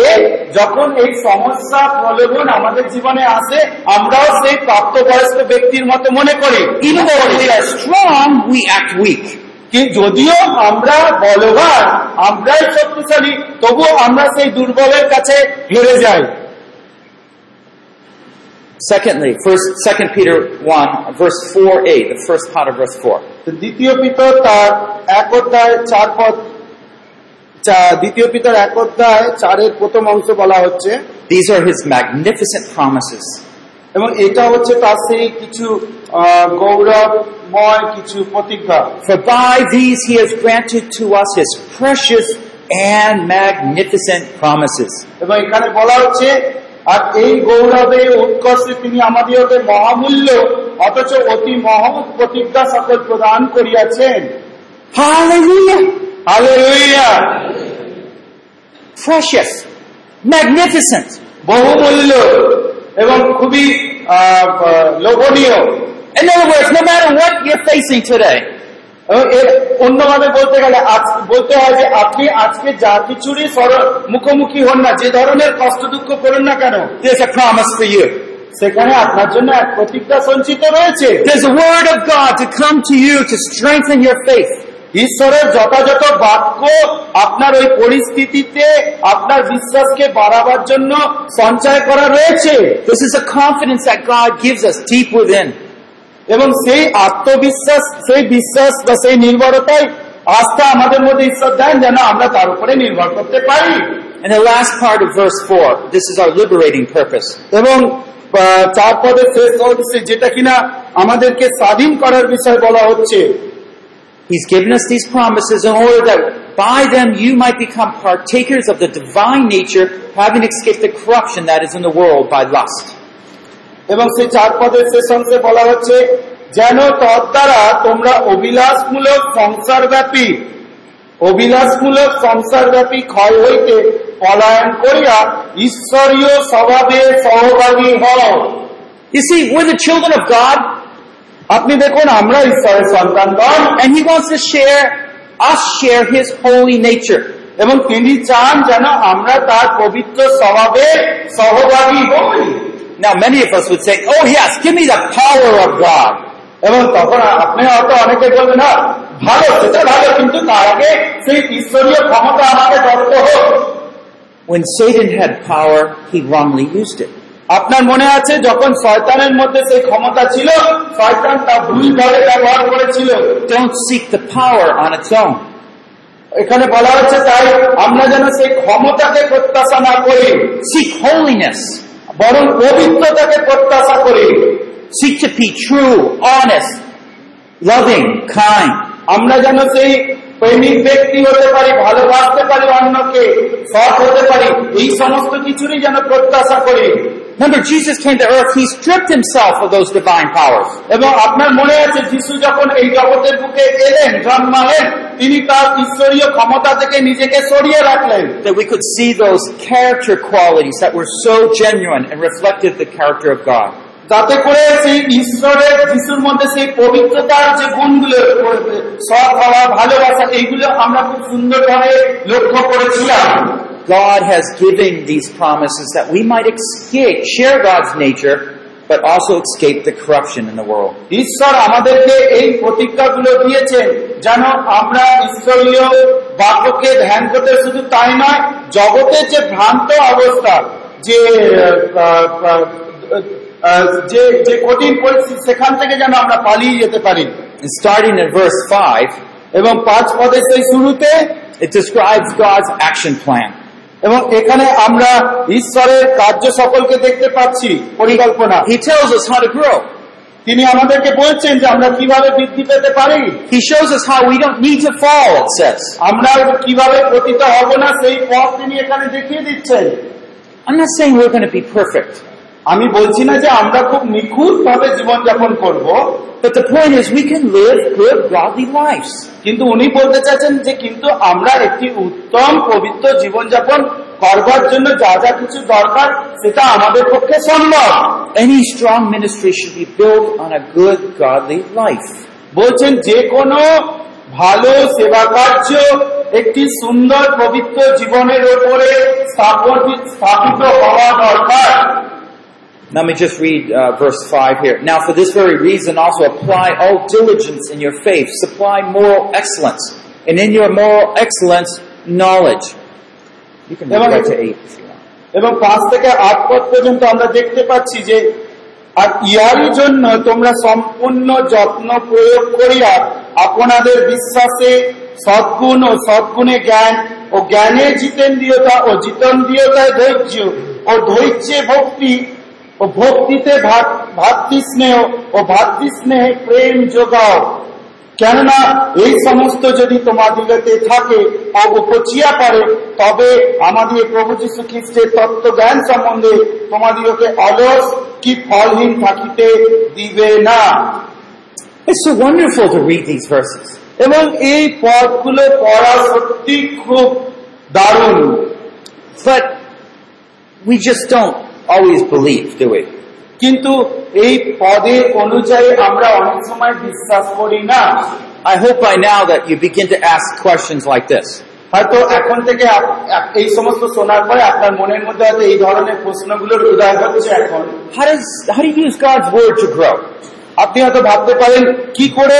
যখন এই সমস্যা প্রলোভন আমাদের জীবনে আসে আমরাও সেই প্রাপ্তবয়স্ক ব্যক্তির মতো মনে করি Even though we are strong, we act weak. কি যদিও আমরা বলবান আমরাই শক্তিশালী তবুও আমরা সেই দুর্বলের কাছে হেরে যাই Secondly, first, Second Peter 1, verse 4a, the first part of verse 4. তো দ্বিতীয় পিতর তার এক অধ্যায় চার পদ দ্বিতীয় পিতর এক অধ্যায় চারের প্রথম অংশ বলা হচ্ছে These are his magnificent promises. এবং এটা হচ্ছে তার সেই কিছু গৌরবময় কিছু প্রতিজ্ঞা For by these he has granted to us his precious and magnificent promises. এবং এখানে বলা হচ্ছে আর এই গৌরবে উৎকর্ষে তিনি আমাদেরকে মহামূল্য অথচ অতি মহৎ প্রতিজ্ঞা সকল প্রদান করিয়াছেন Precious, magnificent. বহুমূল্য এবং খুবই আহ, আহ, লোভনীয় In other words, no matter what you're facing today, এবং এর অন্যভাবে বলতে গেলে আজ- বলতে হয় যে আপনি আজকে যা কিছুরই সর- মুখোমুখি হন না যে ধরনের কষ্ট দুঃখ করুন না কেন there's a promise for you. সেখানে আপনার জন্য এক প্রতিজ্ঞা সঞ্চিত রয়েছে There's a word of God to come to you to strengthen your faith. ঈশ্বরের যথাযথ বাক্য আপনার ওই পরিস্থিতিতে আপনার বিশ্বাসকে বাড়াবার জন্য সঞ্চয় করা রয়েছে This is a confidence that God gives us deep within. এবং সেই আত্মবিশ্বাস সেই বিশ্বাস বা সেই নির্ভরতাই আস্থা আমাদের মধ্যে ঈশ্বর দেন যেন আমরা তার উপরে নির্ভর করতে পারি And the last part of verse 4, this is our liberating purpose. এবং চার পদের শেষ যেটা কিনা আমাদেরকে স্বাধীন করার বিষয় বলা হচ্ছে He's given us these promises in order that by them you might become partakers of the divine nature, having escaped the corruption that is in the world by lust. এবং সেই চার পদের শেষ অংশে বলা হচ্ছে যেন তদ্বারা তোমরা অবিলাসমূলক সংসারব্যাপী অবিলাসমূলক সংসারব্যাপী ক্ষয় হইতে পলায়ন করিয়া ঈশ্বরীয় স্বভাবে সহভাগী হও You see, we're the children of God, আপনি দেখুন আমরা ঈশ্বরের সন্তানগণ and He wants to share, us share His holy nature. এবং তিনি চান যেন আমরা তার পবিত্র স্বভাবের সহভাগী হই Now many of us would say, oh yes, give me the power of God. এবং তখন আপনি হয়তো অনেকে বলবেন না ভালো সেটা ভালো কিন্তু তার আগে সেই ঈশ্বরীয় ক্ষমতা আমাকে দত্ত হোক When Satan had power, he wrongly used it. আপনার মনে আছে যখন শয়তানের মধ্যে সেই ক্ষমতা ছিল শয়তান তা ভুলভাবে ব্যবহার করেছিল Don't seek the power on its own. এখানে বলা হচ্ছে তাই আমরা যেন সেই ক্ষমতাকে প্রত্যাশা না করি Seek holiness. বরং পবিত্রতাকে প্রত্যাশা করি Seek to be true, honest, loving, kind. আমরা যেন সেই প্রেমিক ব্যক্তি হতে পারি ভালোবাসতে পারি অন্যকে সৎ হতে পারি এই সমস্ত কিছুরই যেন প্রত্যাশা করি Remember, Jesus came to earth, he stripped himself of those divine powers. এবং আপনার মনে আছে যিশু যখন এই জগতের বুকে এলেন জন্মালেন তিনি তার ঈশ্বরীয় ক্ষমতা থেকে নিজেকে সরিয়ে রাখলেন That we could see those character qualities that were so genuine and reflected the character of God. যাতে করে সেই ঈশ্বরের যিশুর মধ্যে সেই পবিত্রতার যে গুণগুলো সৎ হওয়া ভালোবাসা এইগুলো আমরা খুব সুন্দরভাবে লক্ষ্য করেছিলাম God has given these promises that we might escape, share God's nature, but also escape the corruption in the world. ঈশ্বর আমাদেরকে এই প্রতিজ্ঞাগুলো দিয়েছেন যেন আমরা ঈশ্বরীয় বাক্যকে ধ্যান করতে শুধু তাই নয় জগতের যে ভ্রান্ত অবস্থা যে আহ, আহ, আহ, যে যে কঠিন পরিস্থিতি সেখান থেকে যেন আমরা পালিয়ে যেতে পারি And starting in verse 5, এবং পাঁচ পদের সেই শুরুতে it describes God's action plan. এবং এখানে আমরা ঈশ্বরের কার্য সকলকে দেখতে পাচ্ছি পরিকল্পনা He tells us how to grow. তিনি আমাদেরকে বলছেন যে আমরা কিভাবে বৃদ্ধি পেতে পারি He shows us how we don't need to fall, it says. আমরা কিভাবে পতিত হব না সেই পথ তিনি এখানে দেখিয়ে দিচ্ছেন I'm not saying we're going to be perfect, আমি বলছি না যে আমরা খুব নিখুঁত ভাবে জীবনযাপন করব but the point is we can live good, godly lives. কিন্তু উনি বলতে চাচ্ছেন যে কিন্তু আমরা একটি উত্তম পবিত্র জীবনযাপন করবার জন্য যা যা কিছু দরকার সেটা আমাদের পক্ষে সম্ভব Any strong ministry should be built on a good, godly life. বলছেন যে কোনো ভালো সেবা কার্য একটি সুন্দর পবিত্র জীবনের স্থাপন- স্থাপিত হওয়া দরকার Let me just read uh, verse 5 here. Now, for this very reason, also apply all diligence in your faith, supply moral excellence, and in your moral excellence, knowledge. You can read Emang- that to 8 if you want. এবং পাঁচ থেকে আট পদ পর্যন্ত আমরা দেখতে পাচ্ছি যে আর ইহারই জন্য তোমরা সম্পূর্ণ যত্ন প্রয়োগ করিয়া আপনাদের বিশ্বাসে সদ্গুণ ও সদ্গুণে জ্ঞান ও জ্ঞানের জিতেন্দ্রিয়তা ও জিতেন্দ্রিয়তায় ধৈর্য ও ধৈর্যে ভক্তি ও ভক্তিতে ভাত- ভাতৃস্নেহ ও ভাতৃস্নেহে প্রেম যোগাও কেননা এই সমস্ত যদি তোমাদিগতে থাকে ও উপচিয়া পারে তবে আমাদের প্রভু যীশু খ্রিস্টের তত্ত্ব জ্ঞান সম্বন্ধে তোমাদিগকে অলস কি ফলহীন থাকিতে দিবে না It's so wonderful to read these verses. এবং এই পদগুলো পড়া সত্যি খুব দারুণ But we just don't always believe, do we? কিন্তু এই পদে অনুযায়ী আমরা অনেক সময় বিশ্বাস করি না I hope by now that you begin to ask questions like this. হয়তো এখন থেকে আপ- আপ- এই সমস্ত শোনার পরে আপনার মনের মধ্যে হয়তো এই ধরনের প্রশ্নগুলোর উদয় হচ্ছে এখন How does, how do you use God's word to grow? আপনি হয়তো ভাবতে পারেন কি করে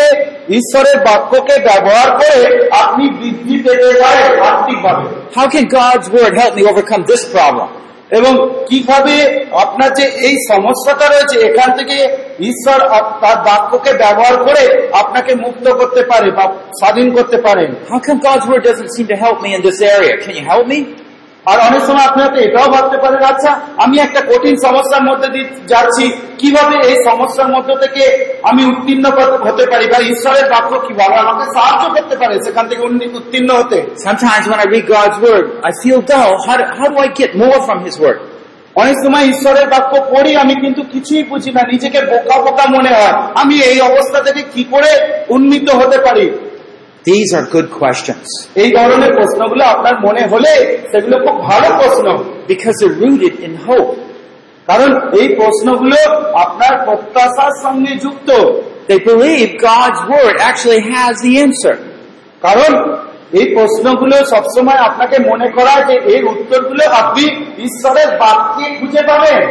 ঈশ্বরের বাক্যকে ব্যবহার করে আপনি বৃদ্ধি পেতে পারেন আর্থিকভাবে How can God's word help me overcome this problem? এবং কীভাবে আপনার যে এই সমস্যাটা রয়েছে, এখান থেকে ঈশ্বর তার বাক্যকে ব্যবহার করে আপনাকে মুক্ত করতে পারে বা স্বাধীন করতে পারেন? আর অনেক সময় আপনি হয়তো এটাও ভাবতে পারেন আচ্ছা আমি একটা কঠিন সমস্যার মধ্যে দিয়ে যাচ্ছি কীভাবে এই সমস্যার মধ্য থেকে আমি উত্তীর্ণ হতে পারি বা ঈশ্বরের বাক্য কীভাবে আমাকে সাহায্য করতে পারে সেখান থেকে উত্তীর্ণ হতে Sometimes when I read God's word, I feel dull. How how do I get more from His word? অনেক সময় ঈশ্বরের বাক্য পড়ি আমি কিন্তু কিছুই বুঝি না নিজেকে বোকা বোকা মনে হয় আমি এই অবস্থা থেকে কি করে উন্নীত হতে পারি These are good questions এই ধরনের প্রশ্নগুলো আপনার মনে হলে সেগুলো খুব ভালো প্রশ্ন because they're rooted in hope. কারণ এই প্রশ্নগুলো আপনার প্রত্যাশার সঙ্গে যুক্ত They believe God's word actually has the answer. কারণ এই প্রশ্নগুলো সবসময় আপনাকে মনে করায় যে এর উত্তরগুলো আপনি ঈশ্বরের বাক্যে খুঁজে পাবেন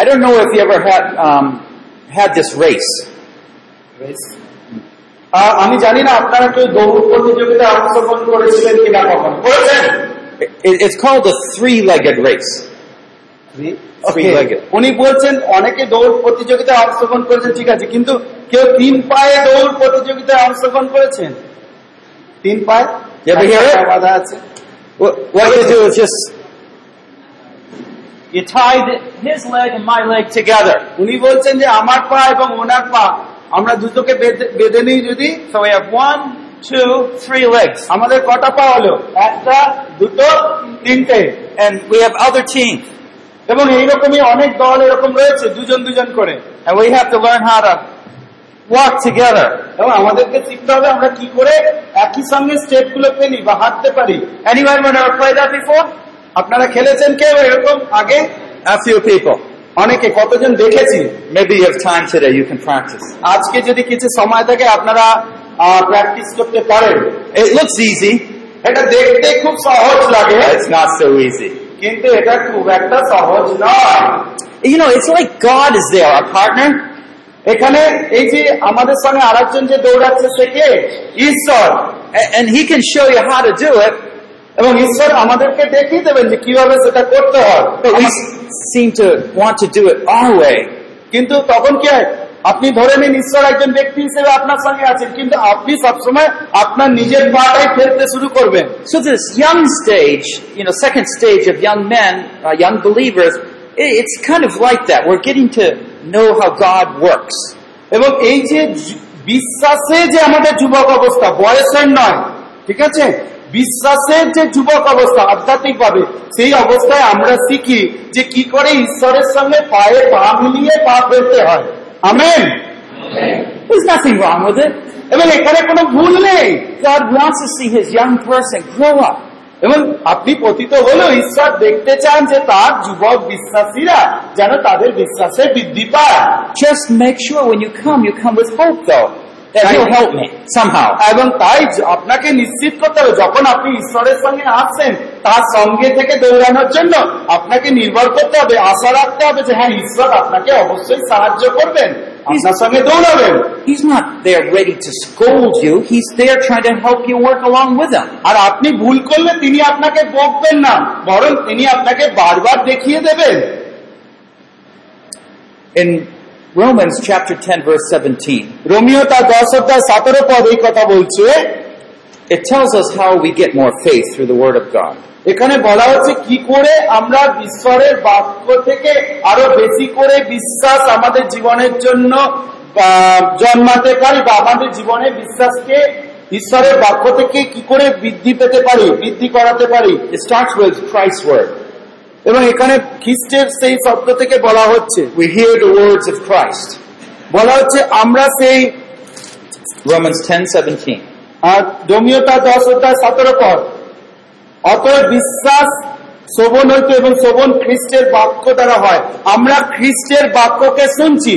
I don't know if you ever had um, had this race. আহ, আমি জানি না আপনারা কেউ দৌড় প্রতিযোগিতায় অংশগ্রহণ করেছিলেন কিনা কখন? করেছেন! It's called the three-legged race. উনি বলছেন অনেকে দৌড় প্রতিযোগিতায় অংশগ্রহণ করেছেন ঠিক আছে কিন্তু কেউ তিন পায়ে দৌড় প্রতিযোগিতায় অংশগ্রহণ করেছেন? তিন পায়ে? বাধা আছে। You do just You tie his leg and my leg together. উনি বলছেন যে আমার পা এবং ওনার পা আমরা দুটোকে বেঁধে- বেঁধে নিই যদি So we have one, two, three legs. আমাদের কটা পা হলো একটা দুটো তিনটে and we have other teams. এবং এইরকমই অনেক দল এরকম রয়েছে দুজন দুজন করে And we have to learn how to walk together. এবং আমাদেরকে শিখতে হবে আমরা কি করে একই সঙ্গে স্টেপগুলো ফেলি বা হাঁটতে পারি Anyone ever played that before? আপনারা খেলেছেন কেউ এরকম আগে A few people. অনেকে কতজন দেখেছি Maybe you have time today, you can practice. আজকে যদি কিছু সময় থাকে আপনারা প্র্যাকটিস করতে পারেন It looks easy. এটা দেখতে খুব সহজ লাগে It's not so easy. কিন্তু এটা খুব একটা সহজ নয় You know, it's like God is there, our partner, এখানে এই যে আমাদের সঙ্গে আরেকজন যে দৌড়াচ্ছে সে কে ঈশ্বর a- and He can show you how to do it, এবং ঈশ্বর আমাদেরকে দেখিয়ে দেবেন যে কিভাবে সেটা করতে হয় but we seem to want to do it our way. কিন্তু তখন কি হয় আপনি ধরে নিন ঈশ্বর একজন ব্যক্তি হিসেবে আপনার সঙ্গে আছেন কিন্তু আপনি সবসময় আপনার নিজের পাটাই ফেলতে শুরু করবেন So this young stage, you know, second stage of young men, uh, young believers, it's kind of like that. We're getting to know how God works. এবং এই যে বিশ্বাসে যে আমাদের যুবক অবস্থা বয়সের নয় ঠিক আছে বিশ্বাসের যে যুবক অবস্থা আধ্যাত্মিক ভাবে সেই অবস্থায় আমরা শিখি যে কি করে ঈশ্বরের সঙ্গে পায়ে পা মিলিয়ে পা ফেলতে হয়। Amen? There's nothing wrong with it. এবং এখানে কোনো ভুল নেই। God wants to see His young person grow up. এবং আপনি পতিত হলেও ঈশ্বর দেখতে চান যে তার যুবক বিশ্বাসীরা যেন তাদের বিশ্বাসে বৃদ্ধি পায়। Just make sure when you come, you come with hope, though, that He'll help me somehow. এবং তাই য- আপনাকে নিশ্চিত করতে হবে যখন আপনি ঈশ্বরের সঙ্গে আসছেন তার সঙ্গে থেকে দৌড়ানোর জন্য আপনাকে নির্ভর করতে হবে আশা রাখতে হবে যে হ্যাঁ ঈশ্বর আপনাকে অবশ্যই সাহায্য করবেন আপনার সঙ্গে দৌড়াবেন He's not there ready to scold you. He's there trying to help you work along with Him. আর আপনি ভুল করলে তিনি আপনাকে বকবেন না বরং তিনি আপনাকে বারবার দেখিয়ে দেবেন In Romans chapter 10 verse 17, রোমিও তার দশ অধ্যায় সতেরো পদ এই কথা বলছে it tells us how we get more faith through the Word of God. এখানে বলা হচ্ছে কি করে আমরা ঈশ্বরের বাক্য থেকে আরও বেশি করে বিশ্বাস আমাদের জীবনের জন্য জন্মাতে পারি বা আমাদের জীবনে বিশ্বাসকে ঈশ্বরের বাক্য থেকে কি করে বৃদ্ধি পেতে পারি বৃদ্ধি করাতে পারি It starts with Christ's Word. এবং এখানে খ্রিস্টের সেই শব্দ থেকে বলা হচ্ছে We hear the words of Christ. বলা হচ্ছে আমরা সেই Romans 10 17. আর ডোমিওতা দশ অধ্যায় সতেরো পদ অতএব বিশ্বাস শোভন হইতে এবং শোভন খ্রিস্টের বাক্য দ্বারা হয় আমরা খ্রিস্টের বাক্যকে শুনছি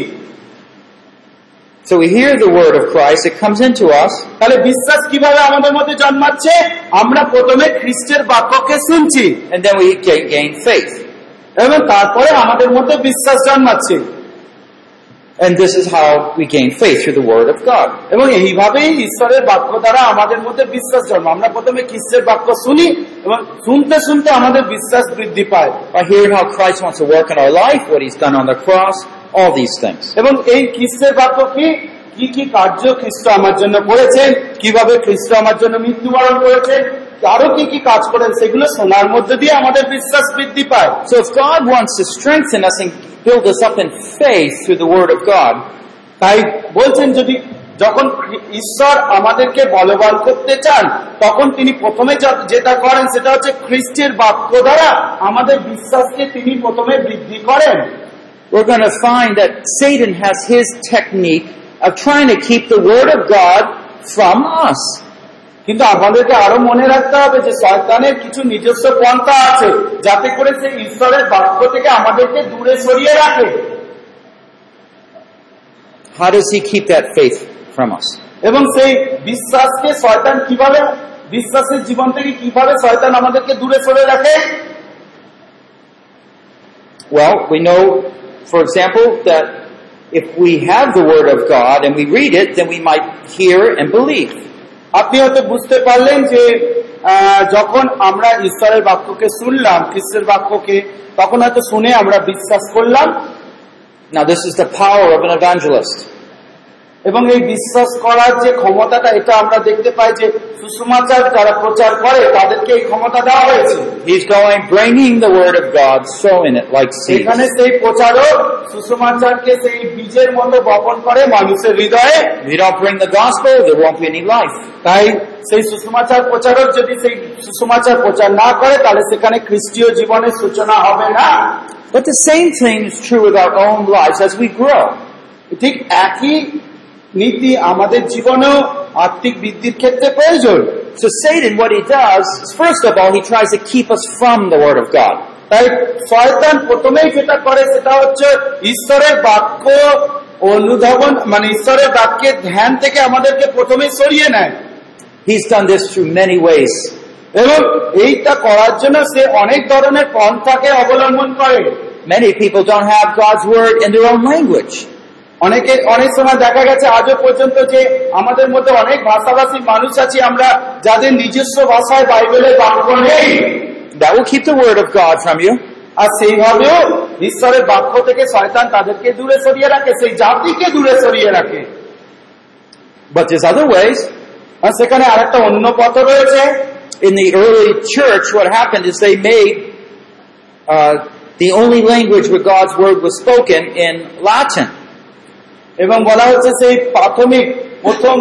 So we hear the Word of Christ, it comes into us, তাহলে বিশ্বাস কিভাবে আমাদের মধ্যে জন্মাচ্ছে আমরা প্রথমে খ্রিস্টের বাক্যকে শুনছি and then we ga- gain faith. এবং তারপরে আমাদের মধ্যে বিশ্বাস জন্মাচ্ছে And this is how we gain faith through the Word of God. এবং এইভাবেই ঈশ্বরের বাক্য দ্বারা আমাদের মধ্যে বিশ্বাস জন্ম আমরা প্রথমে খ্রিস্টের বাক্য শুনি এবং শুনতে শুনতে আমাদের বিশ্বাস বৃদ্ধি পায় By hearing how Christ wants to work in our life, what He's done on the cross, All these things. এবং এই খ্রিস্টের বাক্য কি কি কি কার্য খ্রিস্ট আমার জন্য করেছেন কীভাবে খ্রিস্ট আমার জন্য মৃত্যুবরণ করেছেন আরও কি কি কাজ করেন সেগুলো শোনার মধ্যে দিয়ে আমাদের বিশ্বাস বৃদ্ধি পায় So if God wants to strengthen us and build us up in faith through the Word of God, তাই বলছেন যদি যখন ঈশ্বর আমাদেরকে বলবান করতে চান তখন তিনি প্রথমে যেটা করেন সেটা হচ্ছে খ্রিস্টের বাক্য দ্বারা আমাদের বিশ্বাসকে তিনি প্রথমে বৃদ্ধি করেন we're going to find that Satan has his technique of trying to keep the Word of God from us. কিন্তু আমাদেরকে আরো মনে রাখতে হবে যে শয়তানের কিছু নিজস্ব পন্থা আছে যাতে করে সে ঈশ্বরের বাক্য থেকে আমাদেরকে দূরে সরিয়ে রাখে How does he keep that faith from us? এবং সেই বিশ্বাসকে শয়তান কিভাবে বিশ্বাসের জীবন থেকে কিভাবে শয়তান আমাদেরকে দূরে সরে রাখে Well, we know, for example, that if we have the Word of God and we read it, then we might hear and believe. আপনি হয়তো বুঝতে পারলেন যে আহ, যখন আমরা ঈশ্বরের বাক্যকে শুনলাম খ্রিস্টের বাক্যকে তখন হয়তো শুনে আমরা বিশ্বাস করলাম Now, this is the power of an evangelist. এবং এই বিশ্বাস করার যে ক্ষমতাটা এটা আমরা দেখতে পাই যে সুষমাচার যারা প্রচার করে তাদেরকে এই ক্ষমতা দেওয়া হয়েছে He's going, bringing the Word of God, sowing it like seeds. এখানে সেই প্রচারক সুষমাচারকে সেই বীজের মতো বপন করে মানুষের হৃদয়ে don't bring the gospel, there won't be any তাই সেই সুষমাচার প্রচারক যদি সেই সুষমাচার প্রচার না করে তাহলে সেখানে খ্রিস্টীয় জীবনের সূচনা হবে না But the same thing is true with our own lives as we grow. ঠিক একই নীতি আমাদের জীবনেও আর্থিক বৃদ্ধির ক্ষেত্রে প্রয়োজন So Satan, what he does, is first of all, he tries to keep us from the Word of God. তাই শয়তান প্রথমেই যেটা করে সেটা হচ্ছে ঈশ্বরের বাক্য অনুধাবন মানে ঈশ্বরের বাক্যের ধ্যান থেকে আমাদেরকে প্রথমেই সরিয়ে নেয় He's done this through many ways এবং এইটা করার জন্য সে অনেক ধরনের পন্থাকে অবলম্বন করে Many people don't have God's word in their own language. অনেকে অনেক সময় দেখা গেছে আজও পর্যন্ত যে আমাদের মধ্যে অনেক ভাষাভাষী মানুষ আছি আমরা যাদের নিজস্ব ভাষায় বাইবেলের বাক্য নেই That will keep the word of God from you. আর সেইভাবেও ঈশ্বরের বাক্য থেকে শয়তান তাদেরকে দূরে সরিয়ে রাখে সেই জাতিকে দূরে সরিয়ে রাখে But there's other ways. আর সেখানে আরেকটা অন্য পথ রয়েছে In the early church, what happened is they made uh, the only language where God's word was spoken in Latin. এবং বলা হচ্ছে সেই প্রাথমিক প্রথম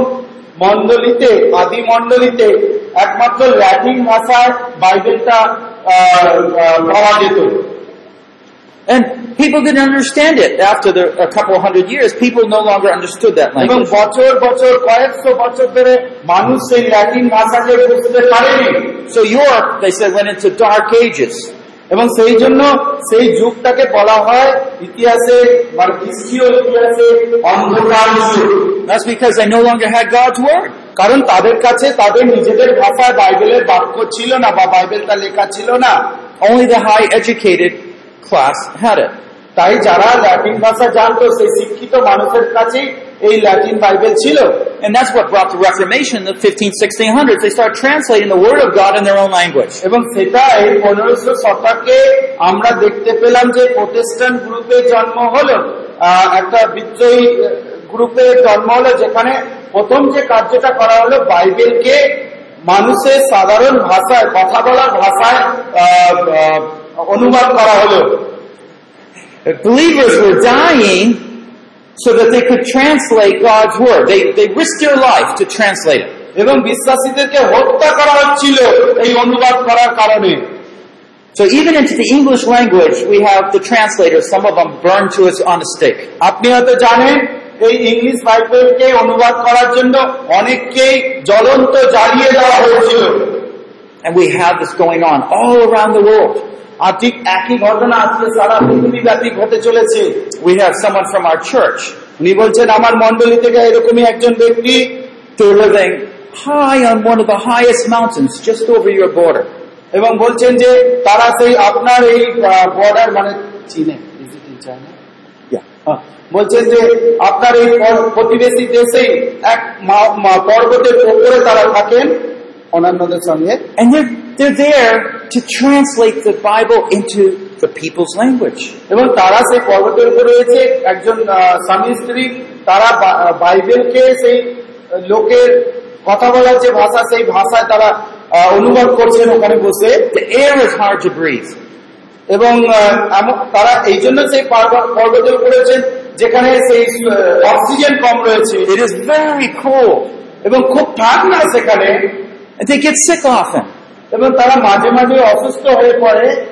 মন্ডলীতে আদি মন্ডলীতে একমাত্র ল্যাটিন ভাষায় বাইবেলটা আহ, আহ, পড়া যেত And people didn't understand it. After the, a couple of hundred years, people no longer understood that এবং language. বছর বছর কয়েকশো বছর ধরে মানুষ সেই ল্যাটিন ভাষাকে বুঝতে পারেনি So Europe, they said, went into dark ages. এবং সেই জন্য সেই যুগটাকে বলা হয় ইতিহাসে মানে খ্রিস্টীয় ইতিহাসে অন্ধকার যুগ That's because they no longer had God's word. কারণ তাদের কাছে তাদের নিজেদের ভাষায় বাইবেলের বাক্য ছিল না বা বাইবেলটা লেখা ছিল না Only the high educated class had it. তাই যারা ল্যাটিন ভাষা জানতো সেই শিক্ষিত মানুষের কাছেই এই ল্যাটিন বাইবেল ছিল And that's what brought the Reformation in the 15, 1600s. They started translating the Word of God in their own language. এবং সেটা পনেরোশো শতকে আমরা দেখতে পেলাম যে প্রতিষ্ঠান গ্রুপে জন্ম হলো আহ, একটা বিদ্রোহী গ্রুপে জন্ম হলো যেখানে প্রথম যে কার্যটা করা হলো বাইবেলকে মানুষের সাধারণ ভাষায় কথা বলার ভাষায় অনুবাদ করা হলো Believers were dying so that they could translate God's Word. They, they risked their life to translate it. এবং বিশ্বাসীদেরকে হত্যা করা হচ্ছিল এই অনুবাদ করার কারণে So even into the English language, we have the translators, some of them burned to us on a stake. আপনি হয়তো জানেন এই ইংলিশ বাইবেলকে অনুবাদ করার জন্য অনেককেই জ্বলন্ত জ্বালিয়ে দেওয়া হয়েছিল And we have this going on all around the world. আর ঠিক একই ঘটনা আজকে সারা পৃথিবীব্যাপী ঘটে চলেছে। We have someone from our church. উনি বলছেন আমার মন্ডলী থেকে এরকমই একজন ব্যক্তি high on one of the highest mountains just over your border. এবং বলছেন যে তারা সেই আপনার এই বর্ডার মানে চীনে Is it in হ্যাঁ, বলছেন যে আপনার এই পর- প্রতিবেশী দেশে এক পর্বতের উপরে তারা থাকেন অন্যান্যদের সঙ্গে। And they're, they're there to translate the Bible into the people's language. এবং তারা সেই পর্বতের উপরে রয়েছে একজন আহ, স্বামী স্ত্রী তারা বা- বাইবেলকে সেই লোকের কথা বলার যে ভাষা সেই ভাষায় তারা আহ, অনুবাদ করছেন ওখানে বসে The air is hard to breathe. এবং আহ, এমন- তারা এই জন্য সেই পার্ব- পর্বতের উপরে রয়েছেন যেখানে সেই আহ, অক্সিজেন কম রয়েছে It is very cold. এবং খুব ঠান্ডা সেখানে And they get sick often. এবং তারা মাঝে মাঝে অসুস্থ হয়ে পড়ে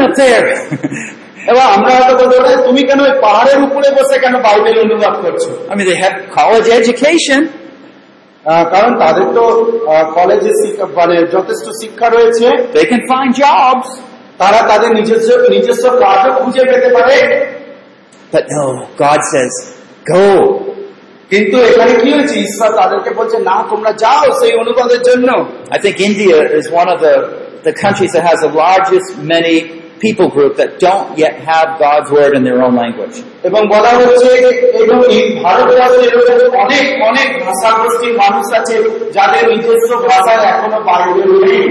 up there? এবং আমরা হয়তো বলতে পারি তুমি কেন ওই পাহাড়ের উপরে বসে কেন বাইবেল অনুবাদ করছ mean, they have college আহ, কারণ তাদের তো কলেজে মানে যথেষ্ট শিক্ষা রয়েছে find jobs. তারা তাদের নিজস্ব নিজস্ব কাজও খুঁজে পেতে পারে But no, God says, go. কিন্তু এখানে কি হয়েছে ঈশ্বর তাদেরকে বলছে না তোমরা যাও সেই অনুবাদের জন্য I think India is one of the, the countries that has the largest many people group that don't yet have God's word in their own language. এবং বলা হচ্ছে এবং এই ভারতবর্ষে এরকম অনেক অনেক ভাষা গোষ্ঠীর মানুষ আছে যাদের নিজস্ব ভাষায় এখনো বাইবেল নেই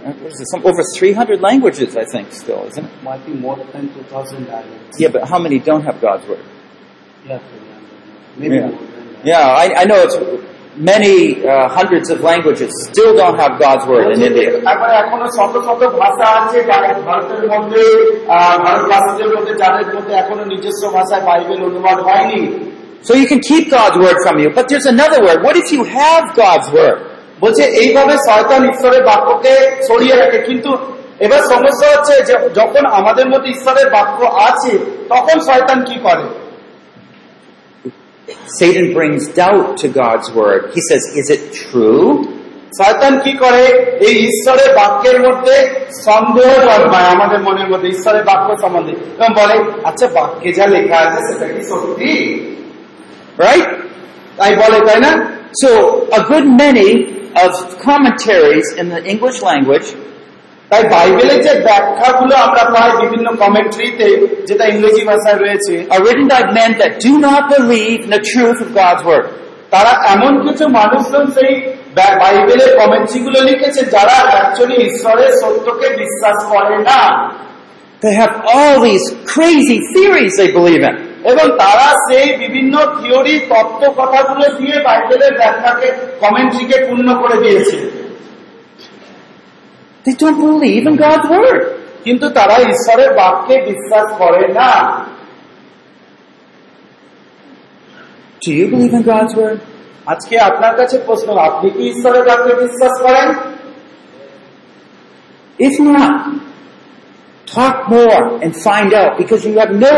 Uh, What is it? Some, over 300 languages, I think, still, isn't it? might be more than 2000 dialects. Yeah, but how many don't have God's word? Yeah, maybe Yeah. Yeah, I, I know it's many uh, hundreds of languages still don't have God's word in India. So you can keep God's word from you. But there's another word. What if you have God's word? বলছে এইভাবে শয়তান ঈশ্বরের বাক্যকে সরিয়ে রাখে কিন্তু এবার সমস্যা হচ্ছে যে যখন আমাদের মধ্যে ঈশ্বরের বাক্য আছে তখন শয়তান কি করে Satan brings doubt to God's word. He says, is it true? শয়তান কি করে এই ঈশ্বরের বাক্যের মধ্যে সন্দেহ জন্মায় আমাদের মনের মধ্যে ঈশ্বরের বাক্য সম্বন্ধে এবং বলে আচ্ছা বাক্যে যা লেখা আছে সেটা কি সত্যি Right? তাই বলে তাই না So a good many of commentaries in the English language তাই বাইবেলের যে ব্যাখ্যাগুলো আমরা পাই বিভিন্ন কমেন্ট্রিতে যেটা ইংরেজি ভাষায় রয়েছে are written by men that do not believe in the truth of God's word. তারা এমন কিছু মানুষজন সেই বাইবেলের কমেন্ট্রি গুলো লিখেছে যারা অ্যাকচুয়ালি ঈশ্বরের সত্যকে বিশ্বাস করে না They have all these crazy theories they believe in. এবং তারা সেই বিভিন্ন থিওরি তত্ত্ব কথাগুলো দিয়ে বাইবেলের ব্যাখ্যাকে কমেন্ট্রিকে পূর্ণ করে দিয়েছে They don't believe in God's word. কিন্তু তারা ঈশ্বরের বাক্যে বিশ্বাস করে না Do you believe in God's word? আজকে আপনার কাছে প্রশ্ন আপনি কি ঈশ্বরের বাক্যে বিশ্বাস করেন If not, talk more and find out because you have no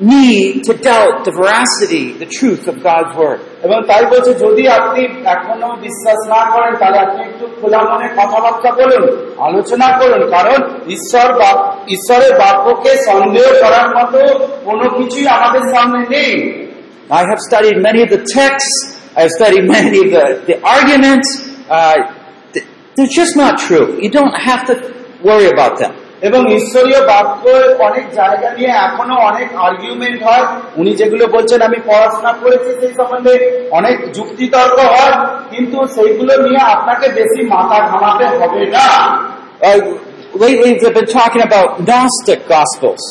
need to doubt the veracity, the truth of God's word. এবং তাই বলছে যদি আপনি এখনো বিশ্বাস না করেন তাহলে আপনি একটু খোলা মনে কথাবার্তা বলুন আলোচনা করুন কারণ ঈশ্বর বাক- ঈশ্বরের বাক্যকে সন্দেহ করার মতো কোনো কিছুই আমাদের সামনে নেই I have studied many of the texts. I have studied many of the, the arguments. Uh, th- they're just not true. You don't have to worry about them. এবং ঈশ্বরীয় বাক্য অনেক জায়গা নিয়ে এখনো অনেক আর্গুমেন্ট হয় উনি যেগুলো বলছেন আমি পড়াশোনা করেছি সেই সম্বন্ধে অনেক যুক্তিতর্ক হয় কিন্তু সেইগুলো নিয়ে আপনাকে বেশি মাথা ঘামাতে হবে না Uh, lately, we've been talking about Gnostic Gospels.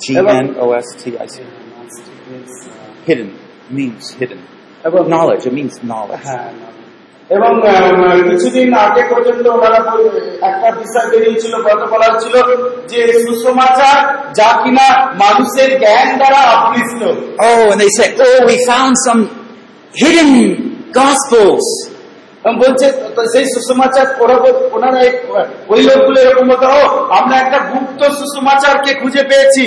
G-N-O-S-T-I-C. Hidden means hidden. এবং Knowledge, it means knowledge. এবং কিছুদিন আগে পর্যন্ত ওনারা একটা বিষয় বেরিয়েছিল গত বলা হচ্ছিল যে সুসমাচার যা কিনা মানুষের জ্ঞান দ্বারা আকৃষ্ট Oh, they say, oh, we found some hidden Gospels. বলছে সেই সুসমাচার ওনারা ওই লোকগুলো এরকম বলতো "ও, আমরা একটা গুপ্ত সুসমাচারকে খুঁজে পেয়েছি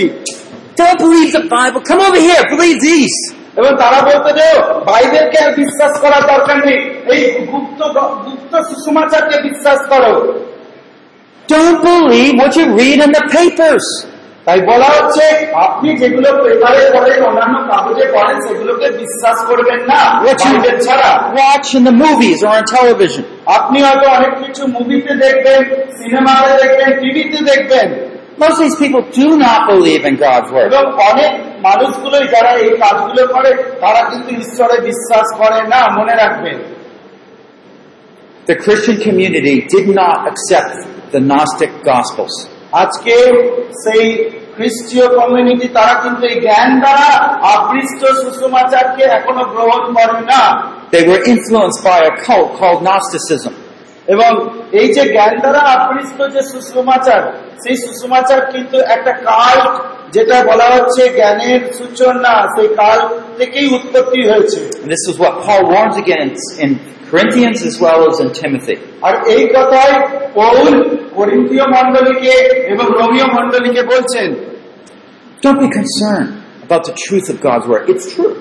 Don't believe the Bible. Come over here. Believe these. এবং তারা বলতো যে "ও, বাইবেলকে আর বিশ্বাস করার দরকার নেই এই গুপ্ত গুপ্ত সুসমাচারকে বিশ্বাস করো Don't believe what you read in the papers. তাই বলা হচ্ছে আপনি যেগুলো পেপারে পড়েন অন্যান্য কাগজে পড়েন সেগুলোকে বিশ্বাস করবেন না ছাড়া watch in the movies or on television. আপনি হয়তো অনেক কিছু মুভিতে দেখবেন সিনেমাতে দেখবেন টিভিতে দেখবেন Most of these people do not believe in God's word. অনেক মানুষগুলোই যারা এই কাজগুলো করে তারা কিন্তু ঈশ্বরে বিশ্বাস করে না মনে রাখবেন The Christian community did not accept the Gnostic Gospels. আজকে সেই খ্রিস্টীয় কমিউনিটি তারা কিন্তু এই জ্ঞান দ্বারা আকৃষ্ট সুসমাচারকে এখনও গ্রহণ করে না They were influenced by a cult called Gnosticism. এবং এই যে জ্ঞান দ্বারা আকৃষ্ট যে সুসমাচার সেই সুসমাচার কিন্তু একটা কাল যেটা বলা হচ্ছে জ্ঞানের সূচনা সেই কাল থেকেই উৎপত্তি হয়েছে this is what Paul warns against in Corinthians as well as in Timothy. আর এই কথাই পৌল করিন্থীয় মণ্ডলীকে এবং রোমিও মণ্ডলীকে বলছেন Don't be concerned about the truth of God's word. It's true.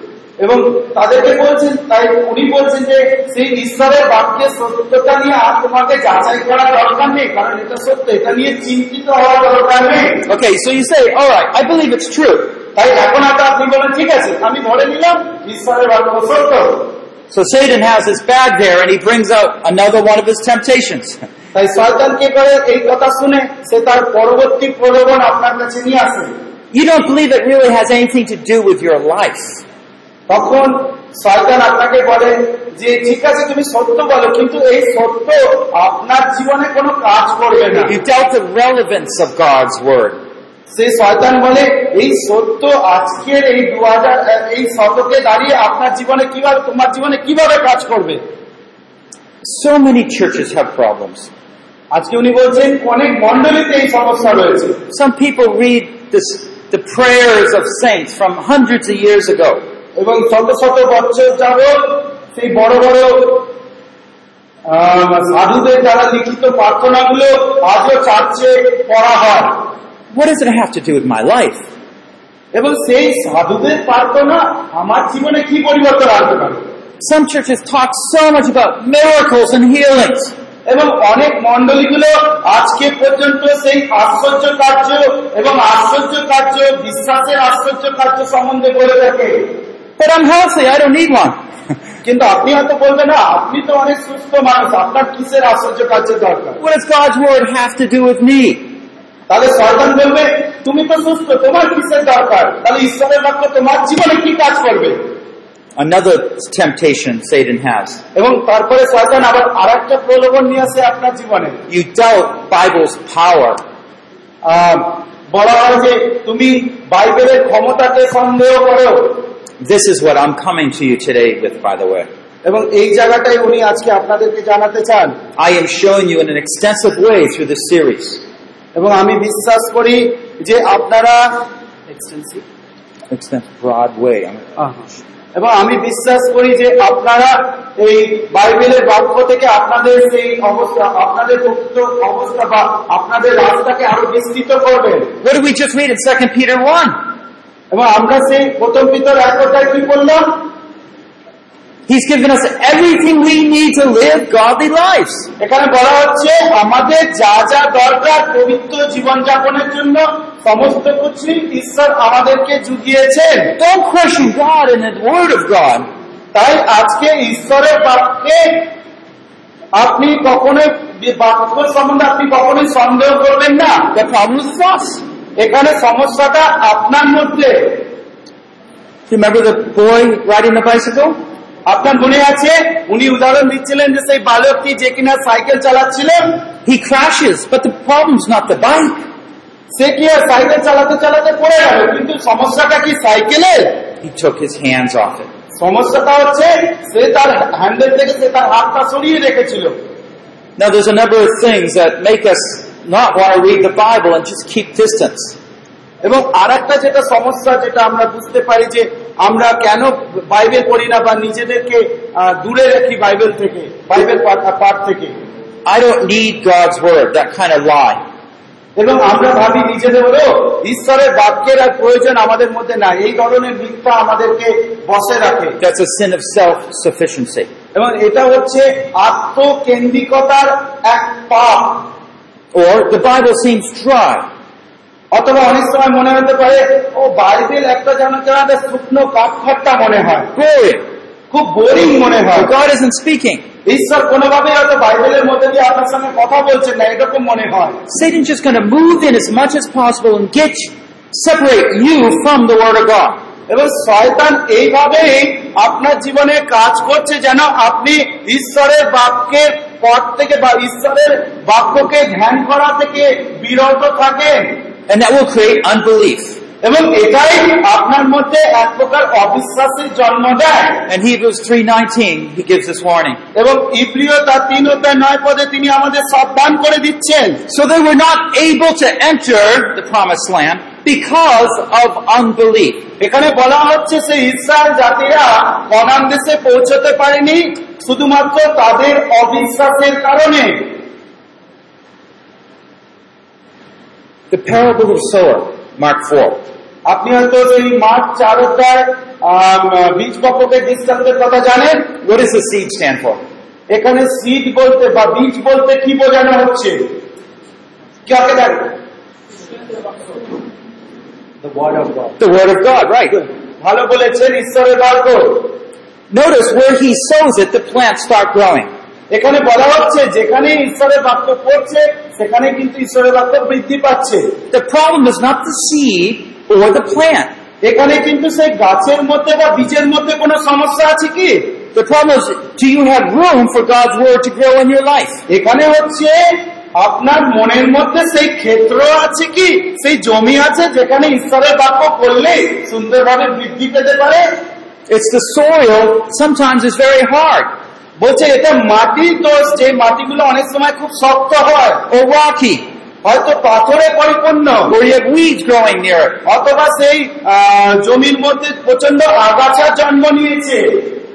এবং তাদেরকে বলছেন তাই উনি বলছেন যে সেই ঈশ্বরের বাক্যের সত্যতা নিয়ে আর তোমাকে যাচাই করার দরকার নেই কারণ এটা সত্য এটা নিয়ে চিন্তিত হওয়ার দরকার নেই Okay, so you say, all right, I believe it's true. তাই এখন হয়তো আপনি বলেন ঠিক আছে আমি ধরে নিলাম ঈশ্বরের বাক্য সত্য So Satan has his bag there and he brings out another one of his temptations. তাই শয়তান কি করে এই কথা শুনে সে তার পরবর্তী প্রলোভন আপনার কাছে নিয়ে আসে You don't believe it really has anything to do with your life. তখন শয়তান আপনাকে বলে যে ঠিক আছে তুমি সত্য বলো কিন্তু এই সত্য আপনার জীবনে কোনো কাজ করবে না You doubt the relevance of God's word. সেই শয়তান বলে এই সত্য আজকের এই দু এই শতকে দাঁড়িয়ে আপনার জীবনে কিভাবে তোমার জীবনে কিভাবে কাজ করবে So many churches have problems. আজকে উনি বলছেন অনেক মন্ডলীতে এই সমস্যা রয়েছে Some people read this, the prayers of saints from hundreds of years ago. এবং শত শত বছর যাবৎ সেই বড় বড় সাধুদের দ্বারা লিখিত প্রার্থনাগুলো আজও চার্চে পড়া হয় What does it have to do with my life? এবং সেই সাধুদের প্রার্থনা আমার জীবনে কি পরিবর্তন আনতে পারে Some churches talk so much about miracles and healings. এবং অনেক মন্ডলীগুলো আজকে পর্যন্ত সেই আশ্চর্য কার্য এবং আশ্চর্য কার্য বিশ্বাসের আশ্চর্য কার্য সম্বন্ধে বলে থাকে But I'm healthy, I don't need one. কিন্তু আপনি হয়তো বলবেন না আপনি তো অনেক সুস্থ মানুষ আপনার কিসের আশ্চর্য দরকার What does God's word have to do with me? তাহলে শয়তান বলবে তুমি তো সুস্থ তোমার কিসের দরকার তাহলে ঈশ্বরের বাক্য তোমার জীবনে কি কাজ করবে Another temptation Satan has. এবং তারপরে শয়তান আবার আর একটা প্রলোভন নিয়ে আসে আপনার জীবনে You doubt Bible's power. বলা হয় যে তুমি বাইবেলের ক্ষমতাকে সন্দেহ করো This is what I'm coming to you today with, by the way. এবং এই জায়গাটাই উনি আজকে আপনাদেরকে জানাতে চান I am showing you in an extensive way through this series. এবং আমি বিশ্বাস করি যে আপনারা Extensive, broad way. I mean, এবং আমি বিশ্বাস করি যে আপনারা এই বাইবেলের বাক্য থেকে আপনাদের সেই অবস্থা আপনাদের প্রকৃত অবস্থা বা আপনাদের রাস্তাকে আরো বিস্তৃত করবেন What did we just read in 2 Peter 1? এবং আমরা সেই প্রথম পিতর এক কথায় কি করলাম He's given us everything we need to live godly lives. এখানে বলা হচ্ছে আমাদের যা যা দরকার পবিত্র জীবনযাপনের জন্য সমস্ত কিছুই ঈশ্বর আমাদেরকে জুগিয়েছেন Don't question God and the Word of God. তাই আজকে ঈশ্বরের বাক্যে আপনি কখনোই বাক্য সম্বন্ধে আপনি কখনোই সন্দেহ করবেন না The problem is us. এখানে সমস্যাটা আপনার মধ্যে। আপনার মনে আছে? উনি উদাহরণ দিচ্ছিলেন যে সেই বালকটি যে কিনা সাইকেল চালাচ্ছিলেন হি ক্র্যাশেস সে কি আর সাইকেল চালাতে চালাতে পড়ে গেল? কিন্তু সমস্যাটা কি সাইকেলে? সমস্যাটা হচ্ছে সে তার হ্যান্ডেল থেকে সে তার হাতটা সরিয়ে রেখেছিল। Now there's a number of not want to read the Bible and just keep distance. এবং আর একটা যেটা সমস্যা যেটা আমরা বুঝতে পারি যে আমরা কেন বাইবেল পড়ি না বা নিজেদেরকে দূরে রাখি বাইবেল থেকে বাইবেল পাঠ থেকে I don't need God's Word, that kind of lie. এবং আমরা ভাবি নিজেদের হলো ঈশ্বরের বাক্যের আর প্রয়োজন আমাদের মধ্যে নাই এই ধরনের মিথ্যা আমাদেরকে বসে রাখে That's a sin of self-sufficiency. এবং এটা হচ্ছে আত্মকেন্দ্রিকতার এক পাপ Or the Bible seems dry. অথবা অনেক সময় মনে হতে পারে ও বাইবেল একটা যেন কেন শুকনো কাঠখট্টা মনে হয়. খুব বোরিং মনে হয় God isn't speaking. ঈশ্বর কোনোভাবেই হয়তো বাইবেলের মধ্যে দিয়ে আপনার সঙ্গে কথা বলছেন না এরকম মনে হয় Satan's just going to move in as much as possible and get separate you from the Word of God. এবং শয়তান এইভাবেই আপনার জীবনে কাজ করছে যেন আপনি ঈশ্বরের বাক্যের পথ থেকে বা ঈশ্বরের বাক্যকে ধ্যান করা থেকে বিরত থাকেন And that will create unbelief. এবং এটাই আপনার মধ্যে এক প্রকার অবিশ্বাসের জন্ম দেয় And Hebrews 3.19, he gives this warning. এবং ইব্রিয় তার তিন অধ্যায় নয় পদে তিনি আমাদের সাবধান করে দিচ্ছেন So they were not able to enter the promised land Because of unbelief. এখানে বলা হচ্ছে যে ইসরায়েল জাতিরা কনান দেশে পৌঁছতে পারেনি শুধুমাত্র তাদের অবিশ্বাসের কারণে The parable of sower, Mark 4. আপনি হয়তো সেই মাঠ চার অধ্যায় বীজ বপকের দৃষ্টান্তের কথা জানেন What does the seed stand for? এখানে সিড বলতে বা বীজ বলতে কি বোঝানো হচ্ছে জানেন The word of God. The Word of God, right. ভালো বলেছেন ঈশ্বরের বাক্য Notice where he sows it, the plants start growing. এখানে বলা হচ্ছে যেখানে ঈশ্বরের বাক্য পড়ছে সেখানে কিন্তু ঈশ্বরের বাক্য বৃদ্ধি পাচ্ছে The problem is not the seed or the plant. এখানে কিন্তু সেই গাছের মধ্যে বা বীজের মধ্যে কোনো সমস্যা আছে কি The problem is, do you have room for God's Word to grow in your life? এখানে হচ্ছে আপনার মনের মধ্যে সেই ক্ষেত্র আছে কি? সেই জমি আছে যেখানে ঈশ্বরের বাক্য করলে সুন্দরভাবে বৃদ্ধি পেতে পারে? It's the soil, sometimes it's very hard. বলছে এটা মাটির দোষ যে মাটিগুলো অনেক সময় খুব শক্ত হয়। Or rocky, হয়তো পাথরে পরিপূর্ণ. অথবা সেই জমির মধ্যে প্রচণ্ড আগাছা জন্ম নিয়েছে।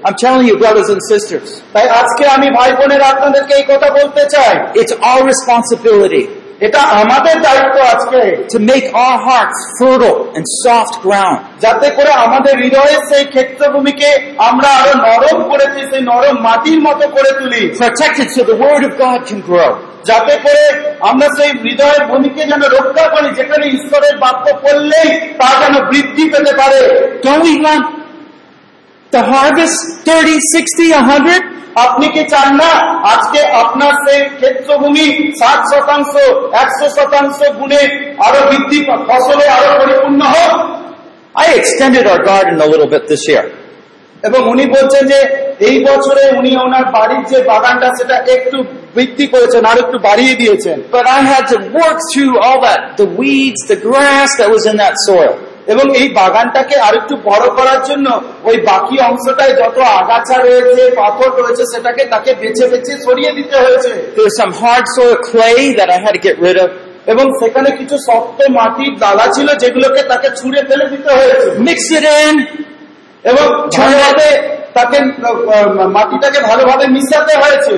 I'm telling you, brothers and sisters, তাই আজকে আমি ভাই বোনের আপনাদেরকে এই কথা বলতে চাই। It's our responsibility এটা আমাদের দায়িত্ব আজকে। to make our hearts fertile and soft ground. যাতে করে আমাদের হৃদয়ের সেই ক্ষেত্রভূমিকে আমরা আরও নরম করে তুলি সেই নরম মাটির মতো করে তুলি। Protected so the Word of God can grow. যাতে করে আমরা সেই হৃদয়ের ভূমিকে যেন রক্ষা করি যেখানে ঈশ্বরের বাক্য পড়লেই তা যেন বৃদ্ধি পেতে পারে। Don't we want The harvest 30, 60, 100? আপনি কি চান না আজকে আপনার সেই ক্ষেত্রভূমি ষাট শতাংশ একশো শতাংশ গুণে আরো বৃদ্ধি পা- ফসলে আরো পরিপূর্ণ হোক I extended our garden a little bit this year. এবং উনি বলছেন যে এই বছরে উনি ওনার বাড়ির যে বাগানটা সেটা একটু বৃদ্ধি করেছেন আর একটু বাড়িয়ে দিয়েছেন But I had to work through all that, the weeds, the grass that was in that soil. এবং এই বাগানটাকে আরেকটু বড় করার জন্য ওই বাকি অংশটায় যত আগাছা রয়েছে পাথর রয়েছে সেটাকে তাকে বেছে বেছে সরিয়ে দিতে হয়েছে। Some hard soil clay that I had to get rid of. এবং সেখানে কিছু শক্ত মাটির দালা ছিল যেগুলোকে তাকে ছুঁড়ে ফেলে দিতে হয়েছে। এবং ভালোভাবে তাকে মাটিটাকে ভালোভাবে মিশাতে হয়েছে.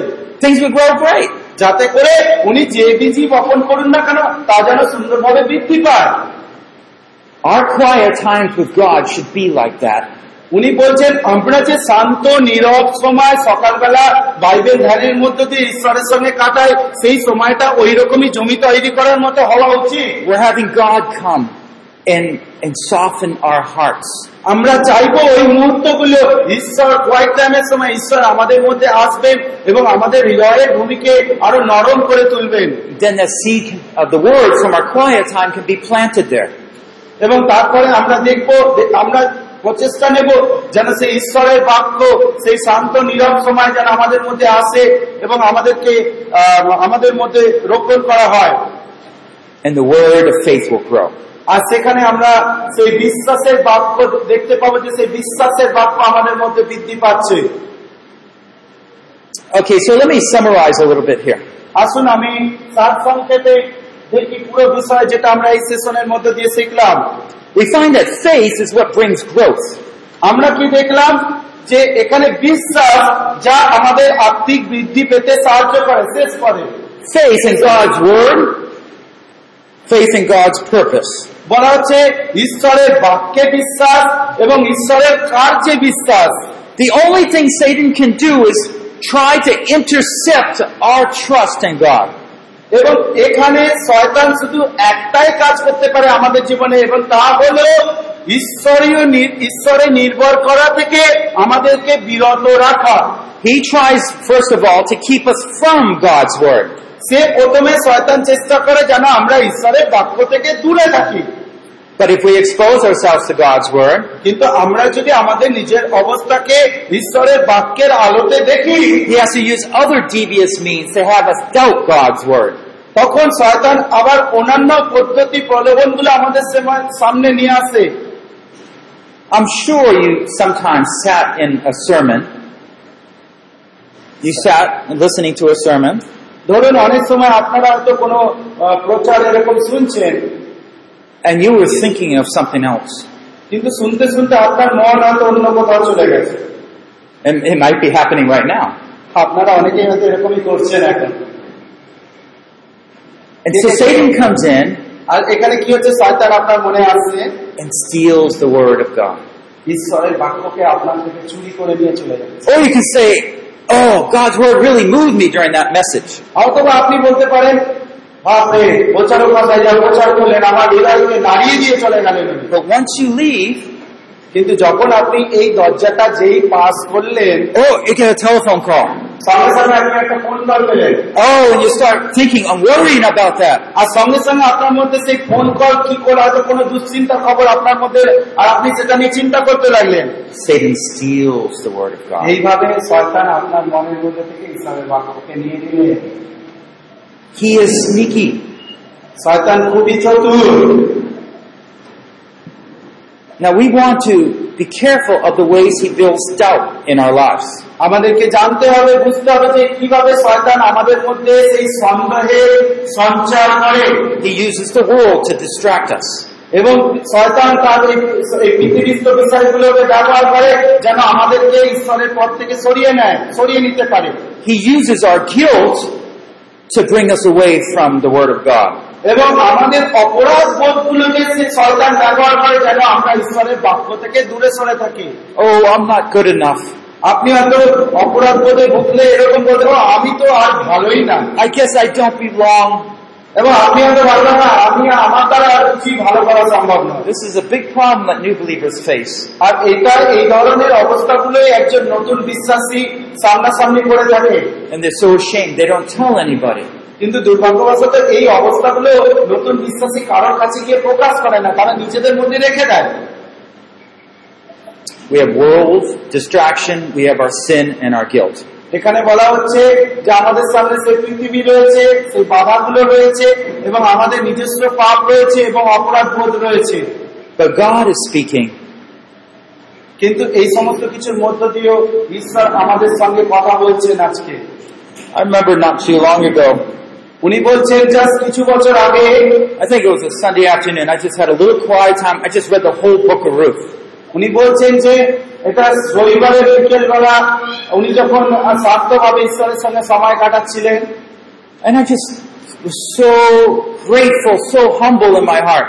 যাতে করে উনি যে বীজই বপন করুন না কেন তা যেন সুন্দরভাবে বৃদ্ধি পায়। Our quiet times with God should be like that. উনি বলছেন আমরা যে শান্ত নীরব সময় সকালবেলা বাইবেল ধ্যানের মধ্য দিয়ে ঈশ্বরের সঙ্গে কাটাই সেই সময়টা ওই রকমই জমি তৈরি করার মতো হওয়া উচিত We're having God come and, and soften our hearts. আমরা চাইবো ওই মুহূর্তগুলো ঈশ্বর কোয়াইট টাইমের সময় ঈশ্বর আমাদের মধ্যে আসবেন এবং আমাদের হৃদয়ের ভূমিকে আরো নরম করে তুলবেন Then the seed of the word from our quiet time can be planted there. এবং তারপরে আমরা দেখব আমরা প্রচেষ্টা নেব যেন সেই ঈশ্বরের বাক্য সেই শান্ত নীরব সময় যেন আমাদের মধ্যে আসে এবং আমাদেরকে আমাদের মধ্যে রোপণ করা হয় And the word of faith will grow. আর সেখানে আমরা সেই বিশ্বাসের বাক্য দেখতে পাবো যে সেই বিশ্বাসের বাক্য আমাদের মধ্যে বৃদ্ধি পাচ্ছে Okay, so let me summarize a little bit here. আসুন আমি তার সংক্ষেপে দেখি পুরো বিষয় যেটা আমরা এই সেশনের মধ্যে দিয়ে শিখলাম We find that faith is what brings growth. আমরা কি দেখলাম যে এখানে বিশ্বাস যা আমাদের আর্থিক বৃদ্ধি পেতে সাহায্য করে শেষ করে Faith in God's word, faith in God's purpose. বলা হচ্ছে ঈশ্বরের বাক্যে বিশ্বাস এবং ঈশ্বরের কার্যে বিশ্বাস The only thing Satan can do is try to intercept our trust in God. এবং এখানে শয়তান শুধু একটাই কাজ করতে পারে আমাদের জীবনে এবং তা হলো ঈশ্বরীয় ঈশ্বরে নির্ভর করা থেকে আমাদেরকে বিরত রাখা He tries, first of all, to keep us from God's word. সে প্রথমে শয়তান চেষ্টা করে যেন আমরা ঈশ্বরের বাক্য থেকে দূরে থাকি But if we expose ourselves to God's word, কিন্তু আমরা যদি আমাদের নিজের অবস্থাকে ঈশ্বরের বাক্যের আলোতে দেখি he has to use other devious means to have us doubt God's word. তখন শয়তান আবার অন্যান্য পদ্ধতি প্রলোভনগুলো আমাদের সেমা- সামনে নিয়ে আসে I'm sure you sometimes sat in a sermon. You sat listening to a sermon, ধরুন অনেক সময় আপনারা হয়তো কোনো আহ, প্রচার এরকম শুনছেন and you were thinking of something else. কিন্তু শুনতে শুনতে আপনার মন হয়তো অন্য কোথাও চলে গেছে And it might be happening right now. আপনারা অনেকেই হয়তো এরকমই করছেন এখন And so Satan comes in আর এখানে কি হচ্ছে শয়তান আপনার মনে আসছে and steals the word of God. ঈশ্বরের বাক্যকে আপনার থেকে চুরি করে নিয়ে চলে যাচ্ছে Or you can say, oh, God's word really moved me during that message. অথবা আপনি বলতে পারেন বাপরে প্রচারক মাথায় যা প্রচার করলেন আমার হৃদয়কে নাড়িয়ে দিয়ে চলে গেলেন উনি। But once you leave, কিন্তু যখন আপনি এই দরজাটা যেই পাস করলেন oh, you get a telephone call. সঙ্গে সঙ্গে আপনি একটা ফোন কল পেলেন Oh, and you start thinking, I'm worrying about that. আর সঙ্গে সঙ্গে আপনার মধ্যে সেই ফোন কল কি করে হয়তো কোনো দুশ্চিন্তার খবর আপনার মধ্যে আর আপনি সেটা নিয়ে চিন্তা করতে লাগলেন Satan steals the word of God. এইভাবে শয়তান আপনার মনের মধ্যে থেকে ইসলামের বাক্যকে নিয়ে নিলেন He is sneaky. শয়তান খুবই চতুর Now we want to be careful of the ways he builds doubt in our lives. আমাদেরকে জানতে হবে বুঝতে হবে যে কিভাবে শয়তান আমাদের মধ্যে সেই সন্দেহের সঞ্চার করে He uses the world to distract us. এবং শয়তান তার এই এই পৃথিবীস্থ বিষয়গুলোকে ব্যবহার করে যেন আমাদেরকে ঈশ্বরের পথ থেকে সরিয়ে নেয় সরিয়ে নিতে পারে He uses our guilt to bring us away from the word of God. এবং আমাদের অপরাধ বোধগুলোকে সে শয়তান ব্যবহার করে যেন আমরা ঈশ্বরের বাক্য থেকে দূরে সরে থাকি ও আমরা not good enough. আপনি হয়তো অপরাধ বোধে ভুগলে এরকম বলতে পারো, আমি তো আর ভালোই না I guess I don't belong. এবং আপনি হয়তো ভাববেন না আমি আমার দ্বারা আর কিছুই ভালো করা সম্ভব না This is a big problem that new believers face. আর এটা এই ধরনের অবস্থাগুলোই একজন নতুন বিশ্বাসী সামনাসামনি করে থাকে And they're so ashamed, they don't tell anybody. কিন্তু দুর্ভাগ্যবশত এই অবস্থাগুলো নতুন বিশ্বাসী কারোর কাছে গিয়ে প্রকাশ করে না তারা নিজেদের মধ্যে রেখে দেয় We have world, distraction, we have our sin and our guilt. এখানে বলা হচ্ছে যে আমাদের সামনে সেই পৃথিবী রয়েছে সেই বাধাগুলো রয়েছে এবং আমাদের নিজস্ব পাপ রয়েছে এবং অপরাধ বোধ রয়েছে But God is speaking. কিন্তু এই সমস্ত কিছুর মধ্য দিয়েও ঈশ্বর আমাদের সঙ্গে কথা বলছেন আজকে I remember not too long ago, উনি বলছেন জাস্ট কিছু বছর আগে I think it was a Sunday উনি বলছেন যে এটা রবিবারে বিকেল বেলা উনি যখন স্বার্থভাবে ঈশ্বরের সঙ্গে সময় কাটাচ্ছিলেন and I just so grateful so humble in my heart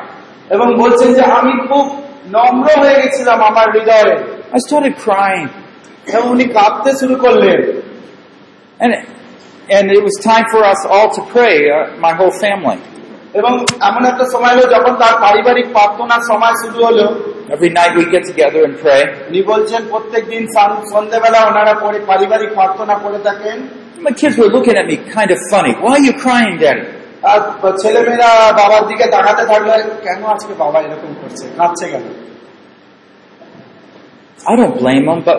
এবং বলছেন যে আমি খুব নম্র হয়ে গেছিলাম আমার হৃদয়ে। আই এবং উনি কাঁপতে শুরু করলেন। And and it was time for us all to pray, uh, my whole family. এবং এমন একটা সময় হলো যখন তার পারিবারিক প্রার্থনার সময় শুরু হলো Every night we get together and pray. উনি বলছেন প্রত্যেক দিন সন্ধ্যেবেলা ওনারা পরে পারিবারিক প্রার্থনা করে থাকেন My kids were looking at me kind of funny. Why are you crying, Daddy? আর ছেলেমেয়েরা বাবার দিকে তাকাতে থাকলে কেন আজকে বাবা এরকম করছে কাঁদছে কেন I don't blame them, but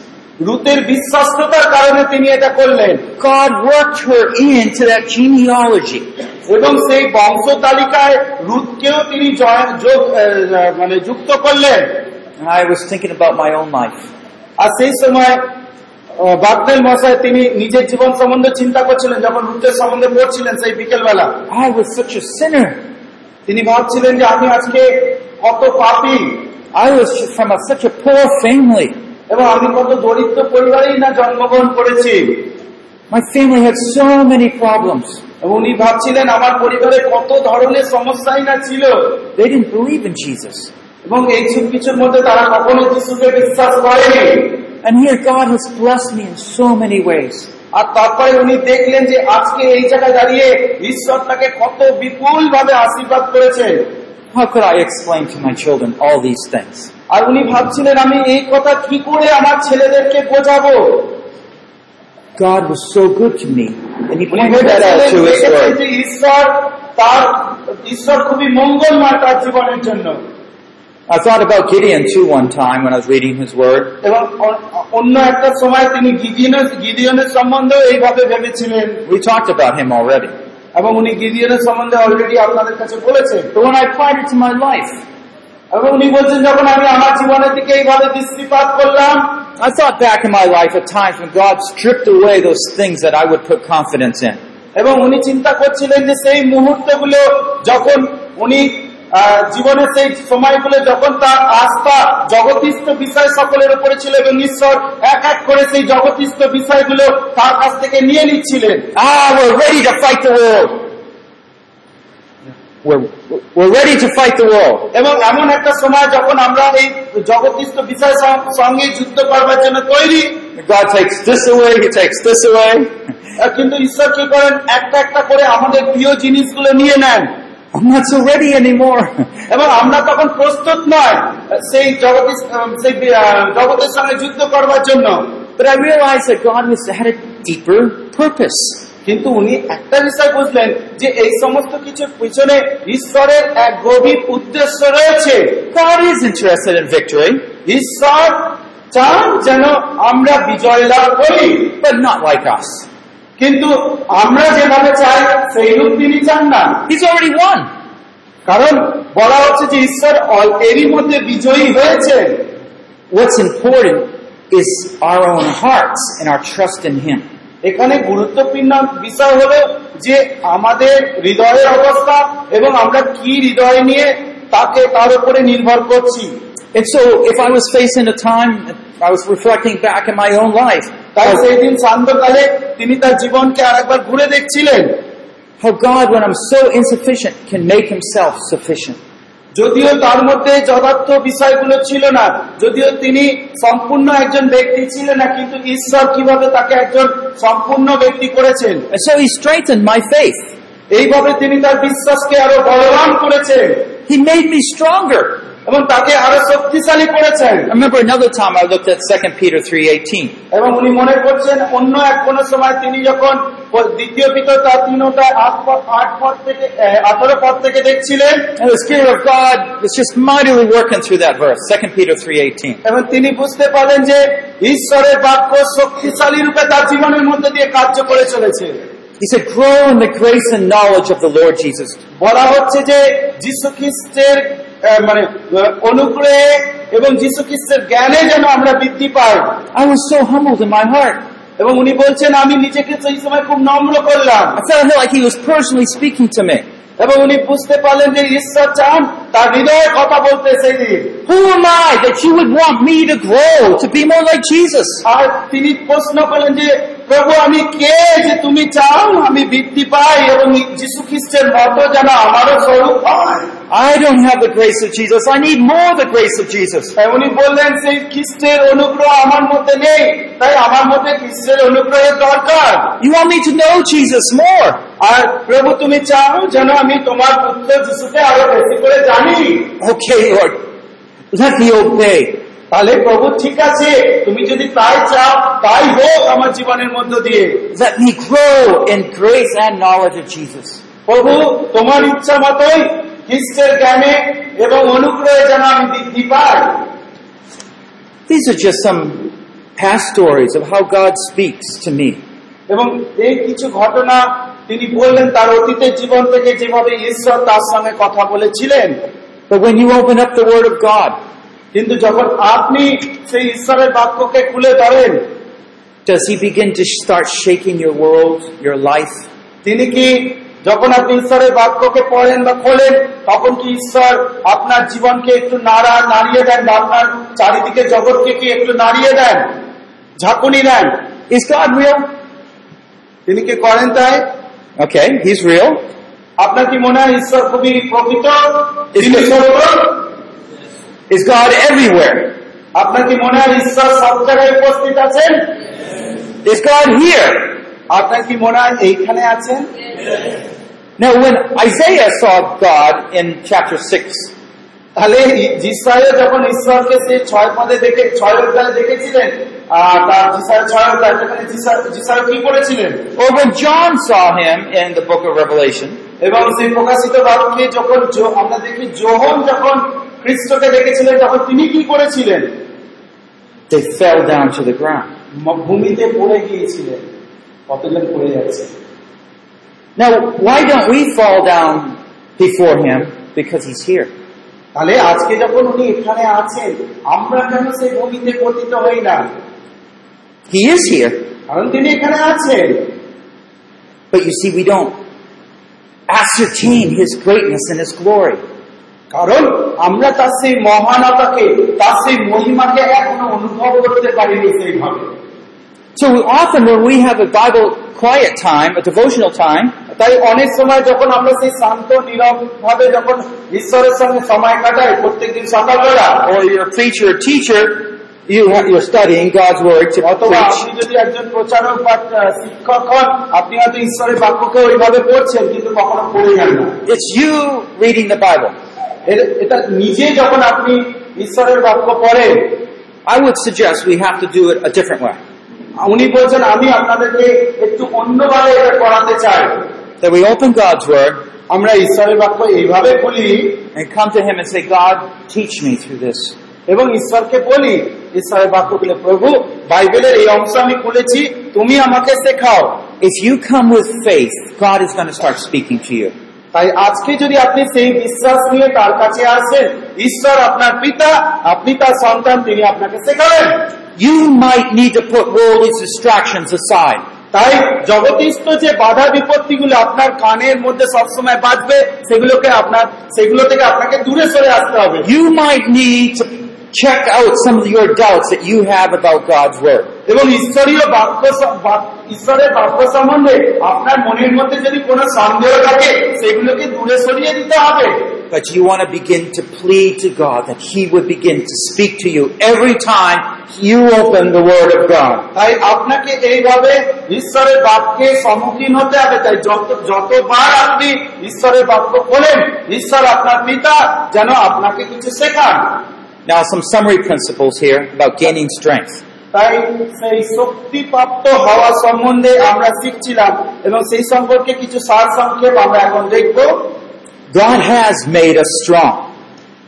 রুতের বিশ্বাসতার কারণে তিনি এটা করলেন God worked her into that genealogy. এবং সেই বংশ তালিকায় রুথকেও তিনি যোগ মানে যুক্ত করলেন And I was thinking about my own life. আর সেই সময় বাগদেল মশাই তিনি নিজের জীবন সম্বন্ধে চিন্তা করছিলেন যখন রুতের সম্বন্ধে পড়ছিলেন সেই বিকেলবেলা I was such a sinner. তিনি ভাবছিলেন যে আমি আজকে কত পাপি I was from a, such a poor family. এবং আমি কত দরিদ্র পরিবারেই না জন্মগ্রহণ করেছি My family had so many problems. উনি ভাবছিলেন আমার পরিবারে কত ধরনের সমস্যাই না ছিল They didn't believe in Jesus. এবং এই কিছুর মধ্যে তারা কখনো যিশুকে বিশ্বাস করেনি And here God has blessed me in so many ways. আর তারপরে উনি দেখলেন যে আজকে এই জায়গায় দাঁড়িয়ে ঈশ্বর তাকে কত বিপুল ভাবে আশীর্বাদ করেছেন How could I explain to my children all these things? আর উনি ভাবছিলেন আমি এই কথা কি করে আমার ছেলেদেরকে বোঝাবো God was so good to me. And He pointed that out to His Word. তার ঈশ্বর খুবই মঙ্গলময় তার জীবনের জন্য I thought about Gideon too one time when I was reading his Word. অন্য একটা সময় তিনি গিদিয়নের গিদিয়নের সম্বন্ধেও এইভাবে ভেবেছিলেন We talked about him already. এবং উনি গিদিয়নের সম্বন্ধে অলরেডি আপনাদের কাছে বলেছেন But when I applied it to my life, এবং উনি বলছেন যখন আমি আমার জীবনের দিকে এইভাবে দৃষ্টিপাত করলাম I thought back in my life at times when God stripped away those things that I would put confidence in. এবং উনি চিন্তা করছিলেন যে সেই মুহূর্তগুলো যখন উনি জীবনের সেই সময়গুলো যখন তার আস্থা জগতিস্থ বিষয় সকলের উপরে ছিল এবং ঈশ্বর এক এক করে সেই জগতিস্থ বিষয়গুলো তার কাছ থেকে নিয়ে নিচ্ছিলেন we're ready to fight the world. We're, we're ready to fight the world. এবং এমন একটা সময় যখন আমরা এই জগতিস্থ বিষয় সং- সঙ্গে যুদ্ধ করবার জন্য তৈরি God takes this away, He takes this away. আহ, কিন্তু ঈশ্বর কি করেন একটা একটা করে আমাদের প্রিয় জিনিসগুলো নিয়ে নেন I'm not so ready anymore. এবং আমরা তখন প্রস্তুত নয় সেই জগতের সেই আহ, জগতের সঙ্গে যুদ্ধ করবার জন্য But I realized that God was had a deeper purpose. কিন্তু উনি একটা বিষয় বুঝলেন যে এই সমস্ত কিছুর পিছনে ঈশ্বরের এক গভীর উদ্দেশ্য রয়েছে God is interested in victory. ঈশ্বর চান যেন আমরা বিজয় লাভ করি but not like us. কিন্তু আমরা যেভাবে চাই সেই রূপ তিনি চান না He's already won. কারণ বলা হচ্ছে যে ঈশ্বর এরই মধ্যে বিজয়ী হয়েছে What's important is our own hearts and our trust in Him. এখানে গুরুত্বপূর্ণ বিষয় হলো যে আমাদের হৃদয়ের অবস্থা এবং আমরা কি হৃদয় নিয়ে তাকে তার উপরে নির্ভর করছি তিনি তার জীবনকে আরেকবার ঘুরে দেখছিলেন How God, when I'm so insufficient, can make Himself. যদিও তার মধ্যে যথার্থ বিষয়গুলো ছিল না যদিও তিনি সম্পূর্ণ একজন ব্যক্তি ছিলেন না কিন্তু ঈশ্বর কীভাবে তাকে একজন সম্পূর্ণ ব্যক্তি করেছেন so He strengthened my faith. এইভাবে তিনি তার বিশ্বাসকে আরও বলবান করেছেন He made me stronger. এবং তাকে আরো শক্তিশালী করেছেন I remember another time I looked at 2 Peter 3.18. এবং উনি মনে করছেন অন্য এক কোন সময় তিনি যখন দ্বিতীয় পিতর তার তিনটা আট পদ- আট পদ থেকে আঠারো পদ থেকে দেখছিলেন And the Spirit of God was just mightily working through that verse, 2 Peter 3.18. এবং তিনি বুঝতে পারলেন যে ঈশ্বরের বাক্য শক্তিশালী রূপে তার জীবনের মধ্যে দিয়ে কার্য করে চলেছে He said, grow in the grace and knowledge of the Lord Jesus. বলা হচ্ছে যে যীশু খ্রিস্টের আহ, মানে অনুগ্রহে এবং যীশু খ্রিস্টের জ্ঞানে যেন আমরা বৃদ্ধি পাই। I was so my heart এবং উনি বলছেন আমি নিজেকে সেই সময় খুব নম্র করলাম। এবং উনি বুঝতে পারলেন যে ঈশ্বর চান তার হৃদয়ে কথা বলতে সেই who am I that he would want তিনি প্রশ্ন করলেন যে প্রভু আমি কে যে তুমি চাও আমি বৃদ্ধি পাই এবং যীশু খ্রিস্টের মতো যেন আমারও স্বরূপ হয় I don't have the grace of Jesus. I need more the grace of Jesus. তাই উনি বললেন সেই খ্রিস্টের অনুগ্রহ আমার মধ্যে নেই তাই আমার মধ্যে খ্রিস্টের অনুগ্রহের দরকার You want me to know Jesus more. আর প্রভু তুমি চাও যেন আমি তোমার পুত্র যিশুকে আরও বেশি করে জানি Okay, Lord. Let me obey. তাহলে প্রভু ঠিক আছে তুমি যদি তাই চাও তাই হোক আমার জীবনের মধ্য দিয়ে Let me grow in grace and knowledge of Jesus. প্রভু তোমার ইচ্ছা মতোই খ্রিস্টের জ্ঞানে এবং অনুগ্রহে যেন আমি বৃদ্ধি পাই These are just some past stories of how God speaks to me. এবং এই কিছু ঘটনা তিনি বললেন তার অতীতের জীবন থেকে যেভাবে ঈশ্বর তার সঙ্গে কথা বলেছিলেন But when you open up the Word of God, কিন্তু যখন আপনি সেই ঈশ্বরের বাক্যকে খুলে ধরেন does He begin to start shaking your world, your life? তিনি কি যখন আপনি ঈশ্বরের বাক্যকে পড়েন বা খোলেন তখন কি ঈশ্বর আপনার জীবনকে একটু নাড়া নাড়িয়ে দেন বা আপনার চারিদিকে জগৎকে কি একটু নাড়িয়ে দেন ঝাঁকুনি দেন Is God real? তিনি কি করেন তাই Okay, He's real. আপনার কি মনে হয় ঈশ্বর খুবই প্রকৃত? Is God everywhere? আপনার কি মনে হয় ঈশ্বর সব জায়গায় উপস্থিত আছেন Is God here? আপনার কি মনে হয় এইখানে আছেন Now, when Isaiah saw God in chapter 6, তাহলে জিসায় যখন ঈশ্বরকে সে ছয় পদে দেখে ছয় অধ্যায়ে দেখেছিলেন আর তার জিসায় ছয় অধ্যায় সেখানে জিসায় কি করেছিলেন or when John saw Him in the book of Revelation, এবং সেই প্রকাশিত বাক্যে যখন জো- আমরা দেখি যোহন যখন খ্রিস্টকে দেখেছিলেন তখন তিনি কি করেছিলেন they fell down to the ground. ম- ভূমিতে পড়ে গিয়েছিলেন কতজন পড়ে যাচ্ছে Now, why don't we fall down before Him? Because He's here. তাহলে আজকে যখন উনি এখানে আছেন আমরা কেন সেই ভূমিতে পতিত হই না He is here. কারণ তিনি এখানে আছেন But you see, we don't ascertain His greatness and His glory. কারণ আমরা তার সেই মহানতাকে তার সেই মহিমাকে এখনও অনুভব করতে পারিনি সেইভাবে So often when we have a Bible quiet time, a devotional time, তাই অনেক সময় যখন আমরা সেই শান্ত নীরব ভাবে যখন ঈশ্বরের সঙ্গে সময় কাটাই প্রত্যেকদিন সকালবেলা or you're a preacher teacher, you ha- you're studying God's Word to অথবা. আপনি যদি একজন প্রচারক বা শিক্ষক হন আপনি হয়তো ঈশ্বরের বাক্যকে ওইভাবে পড়ছেন কিন্তু কখনো পড়ে যান না It's you reading the Bible. এর- এটা নিজে যখন আপনি ঈশ্বরের বাক্য পড়েন I would suggest we have to do it a different way. উনি বলছেন আমি আপনাদেরকে একটু অন্যভাবে এটা করাতে চাই That we open God's Word আমরা ঈশ্বরের বাক্য এইভাবে খুলি and come to Him and say, God, teach me through this. এবং ঈশ্বরকে বলি ঈশ্বরের বাক্য বলে প্রভু বাইবেলের এই অংশ আমি খুলেছি তুমি আমাকে শেখাও If you come with faith, God is going to start speaking to you. তাই আজকে যদি আপনি সেই বিশ্বাস নিয়ে তার কাছে আসেন ঈশ্বর আপনার পিতা আপনি তার সন্তান তিনি আপনাকে শেখাবেন You might need to put worldly distractions aside. তাই জগতিস্থ যে বাধা বিপত্তিগুলো আপনার কানের মধ্যে সবসময় বাজবে সেগুলোকে আপনার সেগুলো থেকে আপনাকে দূরে সরে আসতে হবে you might need to check out some of your doubts that you have about God's Word. এবং ঈশ্বরীয় বাক্য স- বাক- ঈশ্বরের বাক্য সম্বন্ধে আপনার মনের মধ্যে যদি কোনো সন্দেহ থাকে সেগুলোকে দূরে সরিয়ে দিতে হবে But you want to begin to plead to God that He would begin to speak to you every time you open the Word of God. তাই আপনাকে এইভাবে ঈশ্বরের বাক্যে সম্মুখীন হতে হবে তাই যত যতবার আপনি ঈশ্বরের বাক্য খোলেন ঈশ্বর আপনার পিতা যেন আপনাকে কিছু শেখান Now, some summary principles here about gaining strength. তাই সেই শক্তিপ্রাপ্ত হওয়া সম্বন্ধে আমরা শিখছিলাম এবং সেই সম্পর্কে কিছু সার সংক্ষেপ আমরা এখন দেখব God has made us strong.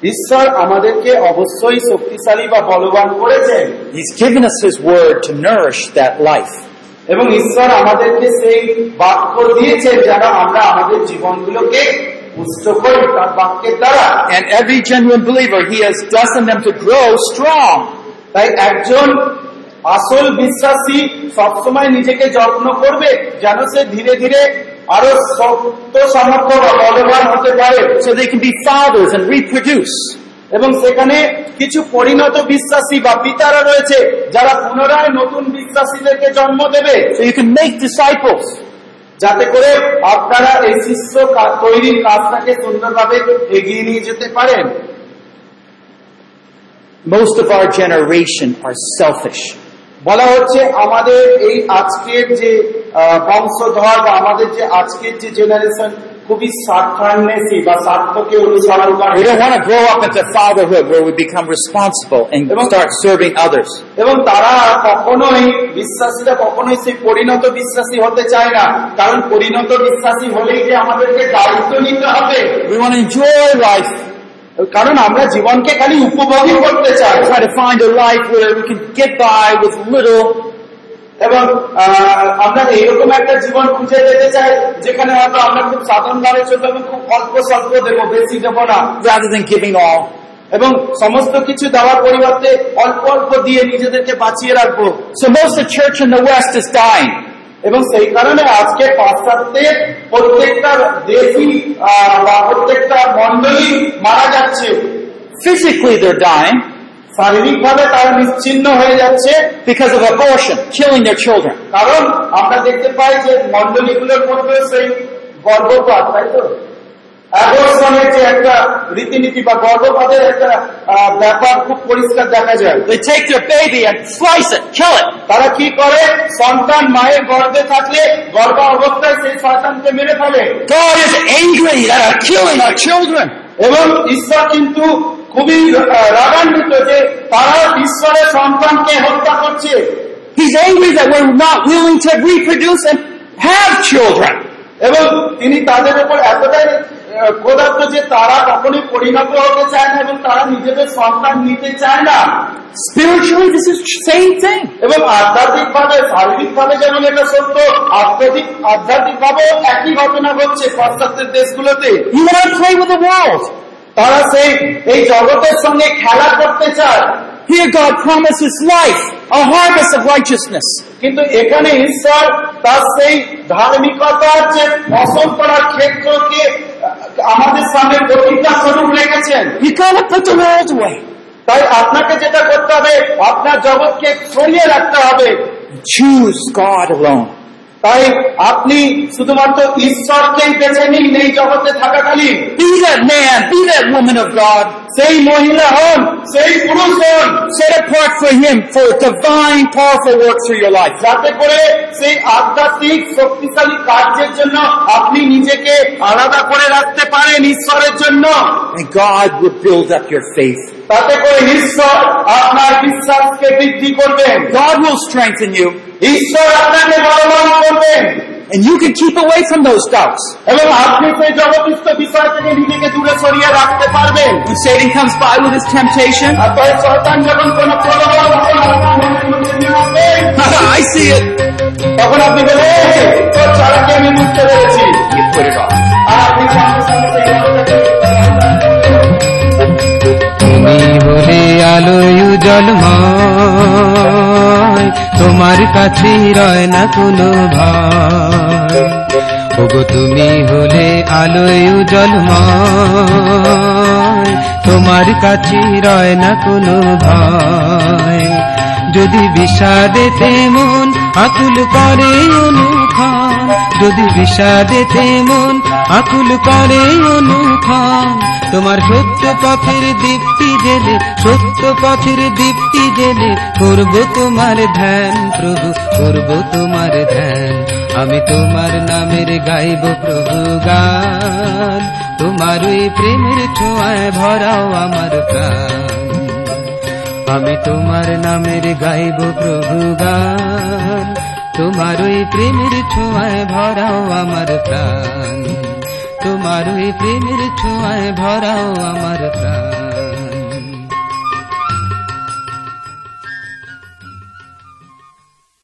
ঈশ্বর আমাদেরকে অবশ্যই শক্তিশালী বা বলবান করেছেন He's given us His Word to nourish that life. এবং ঈশ্বর আমাদেরকে সেই বাক্য দিয়েছেন যেন আমরা আমাদের জীবনগুলোকে And every genuine believer, He has destined them to grow strong. তাই একজন আসল বিশ্বাসী সবসময় নিজেকে যত্ন করবে যেন সে ধীরে ধীরে আরও শক্ত সামর্থ্য বা বলবান হতে পারে So they can be fathers and reproduce. এবং সেখানে কিছু পরিণত বিশ্বাসী বা পিতারা রয়েছে যারা পুনরায় নতুন বিশ্বাসীদেরকে জন্ম দেবে So you can make disciples. যাতে করে আপনারা এই শিষ্য তৈরির কাজটাকে সুন্দরভাবে এগিয়ে নিয়ে যেতে পারেন Most of our generation are selfish. বলা হচ্ছে আমাদের এই আজকের যে বংশধর বা আমাদের যে আজকের যে জেনারেশন খুবই স্বার্থান্বেষী বা স্বার্থকে অনুসরণ করে We don't want to grow up into fatherhood where we become responsible and start serving others. এবং তারা কখনোই বিশ্বাসীরা কখনোই সেই পরিণত বিশ্বাসী হতে চায় না কারণ পরিণত বিশ্বাসী হলেই যে আমাদেরকে দায়িত্ব নিতে হবে We want to enjoy life, কারণ আমরা জীবনকে খালি উপভোগই করতে চাই try to find a life where we can get by with little, এবং আমরা এইরকম একটা জীবন খুঁজে পেতে চাই, যেখানে হয়তো আমরা খুব সাধারণভাবে চলবো এবং খুব অল্প স্বল্প দেবো, বেশি দেবো না. এবং সমস্ত কিছু দেওয়ার পরিবর্তে অল্প অল্প দিয়ে নিজেদেরকে বাঁচিয়ে রাখব। In the West is এবং সেই কারণে আজকে পাশ্চাত্যের প্রত্যেকটা দেশি বা প্রত্যেকটা মন্ডলী মারা যাচ্ছে। Physically they're dying শারীরিক ভাবে তারা নিশ্চিন্ন হয়ে যাচ্ছে because of abortion, killing their children. কারণ আমরা দেখতে পাই যে মন্ডলীগুলোর মধ্যে সেই গর্ভপাত তাই তো অ্যাবর্শনের যে একটা রীতিনীতি বা গর্ভপাতের একটা ব্যাপার খুব পরিষ্কার দেখা যায় They take their baby and slice it, kill it. তারা কি করে সন্তান মায়ের গর্ভে থাকলে গর্ভ অবস্থায় সেই সন্তানকে মেরে ফেলে God is angry that are killing our children. এবং ঈশ্বর কিন্তু খুবই রাগান্বিত যে তারা ঈশ্বরের সন্তানকে হত্যা করছে He's angry that we're not willing to reproduce and have children. এবং তিনি তাদের উপর এতটাই আহ, যে তারা কখনোই পরিণত হতে চায় না এবং তারা নিজেদের সন্তান নিতে চায় না Spiritually, this is the same thing. এবং আধ্যাত্মিক ভাবে শারীরিক ভাবে যেমন এটা সত্য আধ্যাত্মিক আধ্যাত্মিক ভাবেও একই ঘটনা ঘটছে পাশ্চাত্যের দেশগুলোতে want to play with the world. তারা সেই এই জগতের সঙ্গে খেলা করতে চায় Here God promises life, a harvest of righteousness. কিন্তু এখানে ঈশ্বর তার সেই ধার্মিকতার যে ফসল করার ক্ষেত্রকে আমাদের সামনে প্রতিজ্ঞা স্বরূপ রেখেছেন You gotta put the world away. তাই আপনাকে যেটা করতে হবে আপনার জগৎকে সরিয়ে রাখতে হবে Choose God alone. তাই আপনি শুধুমাত্র ঈশ্বরকেই বেছে নিন এই জগতে থাকাকালীন। সেই মহিলা হন সেই পুরুষ হন সেরে ফোর্ট ফর যাতে করে সেই আধ্যাত্মিক শক্তিশালী কার্যের জন্য আপনি নিজেকে আলাদা করে রাখতে পারেন ঈশ্বরের জন্য। গড উইল বিল্ড আপ তাতে করে ঈশ্বর আপনার বিশ্বাসকে বৃদ্ধি করবেন God will strengthen you. ঈশ্বর আপনাকে বলবান করবেন And you can keep away from those doubts. এবং আপনি সেই জগতিস্থ বিষয় থেকে নিজেকে দূরে সরিয়ে রাখতে পারবেন When Satan comes by with his temptation, আর তাই শয়তান যখন কোন প্রলোভন তখন আপনার মনের মধ্যে নিয়ে আসবে, I see it. তখন আপনি বলে তোর ছাড়াকে আমি বুঝতে পেরেছি You put it off. আর আপনি সঙ্গে সঙ্গে সেই হলে আলোয় জলময়, তোমার কাছে রয় না কোনো ভয়। তুমি হলে আলোয় জলময়, তোমার কাছে রয় না কোনো ভয়। যদি বিষাদেতে মন আকুল করে অনুখান যদি বিষাদেতে মন আকুল করে অনুখান। তোমার সত্য পথের দীপ্তি জেলে, সত্য পথের দীপ্তি জেলে করব তোমার ধ্যান, প্রভু, করব তোমার ধ্যান। আমি তোমার নামের গাইব প্রভু গান। তোমার ওই প্রেমের ছোঁয়ায় ভরাও আমার প্রাণ। আমি তোমার নামের গাইব প্রভু গান। তোমার ওই প্রেমের ছোঁয়ায় ভরাও আমার প্রাণ। তোমার ওই প্রেমের ছোঁয়ায় ভরাও আমার প্রাণ।